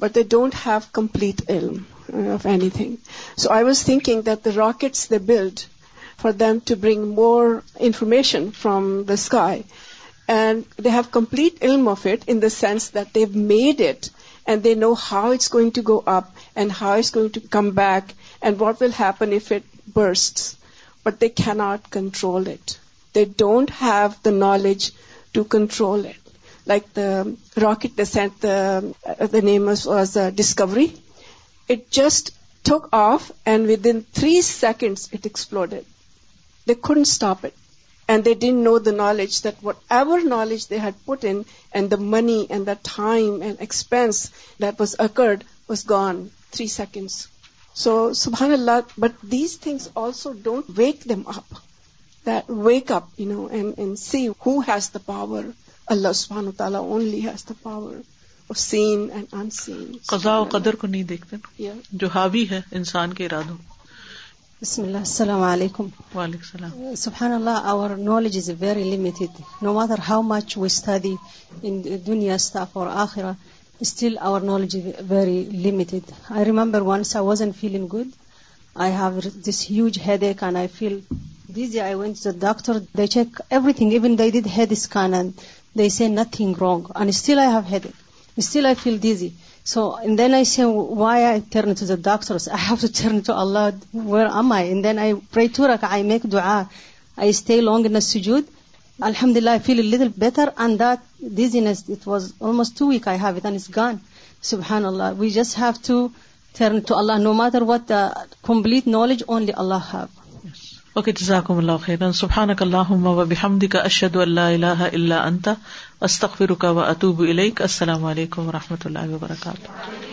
but they don't have complete علم of anything so I was thinking that the rockets they build for them to bring more information from the sky. And they have complete ilm of it in the sense that they've made it and they know how it's going to go up and how it's going to come back and what will happen if it bursts. But they cannot control it. They don't have the knowledge to control it. Like the rocket descent, uh, the name was uh, Discovery. It just took off and within 3 seconds it exploded. The خنڈ stop it and they didn't know the knowledge their knowledge they had and the money and the time gone three second so سبحان اللہ but these things also don't wake them up wake up power اللہ سبحان و تعالی اونلیز power کو نہیں دیکھتا جو ہاوی ہے انسان کے ارادوں اللہ السلام علیکم وعلیکم السلام سفان اللہ our knowledge is a very limit دنیا still our knowledge very limited I feel دیزی سو ایندین وایا ڈاک ہیم آئی ایندینگ سو جلحمد اللہ فی الدین اللہ وی جس نمات ومپلٹ نالیج اونلی اللہ ہیو اوکے جزاکم اللہ خیر اشد اللہ و اتوب الیک السلام علیکم و رحمۃ اللہ وبرکاتہ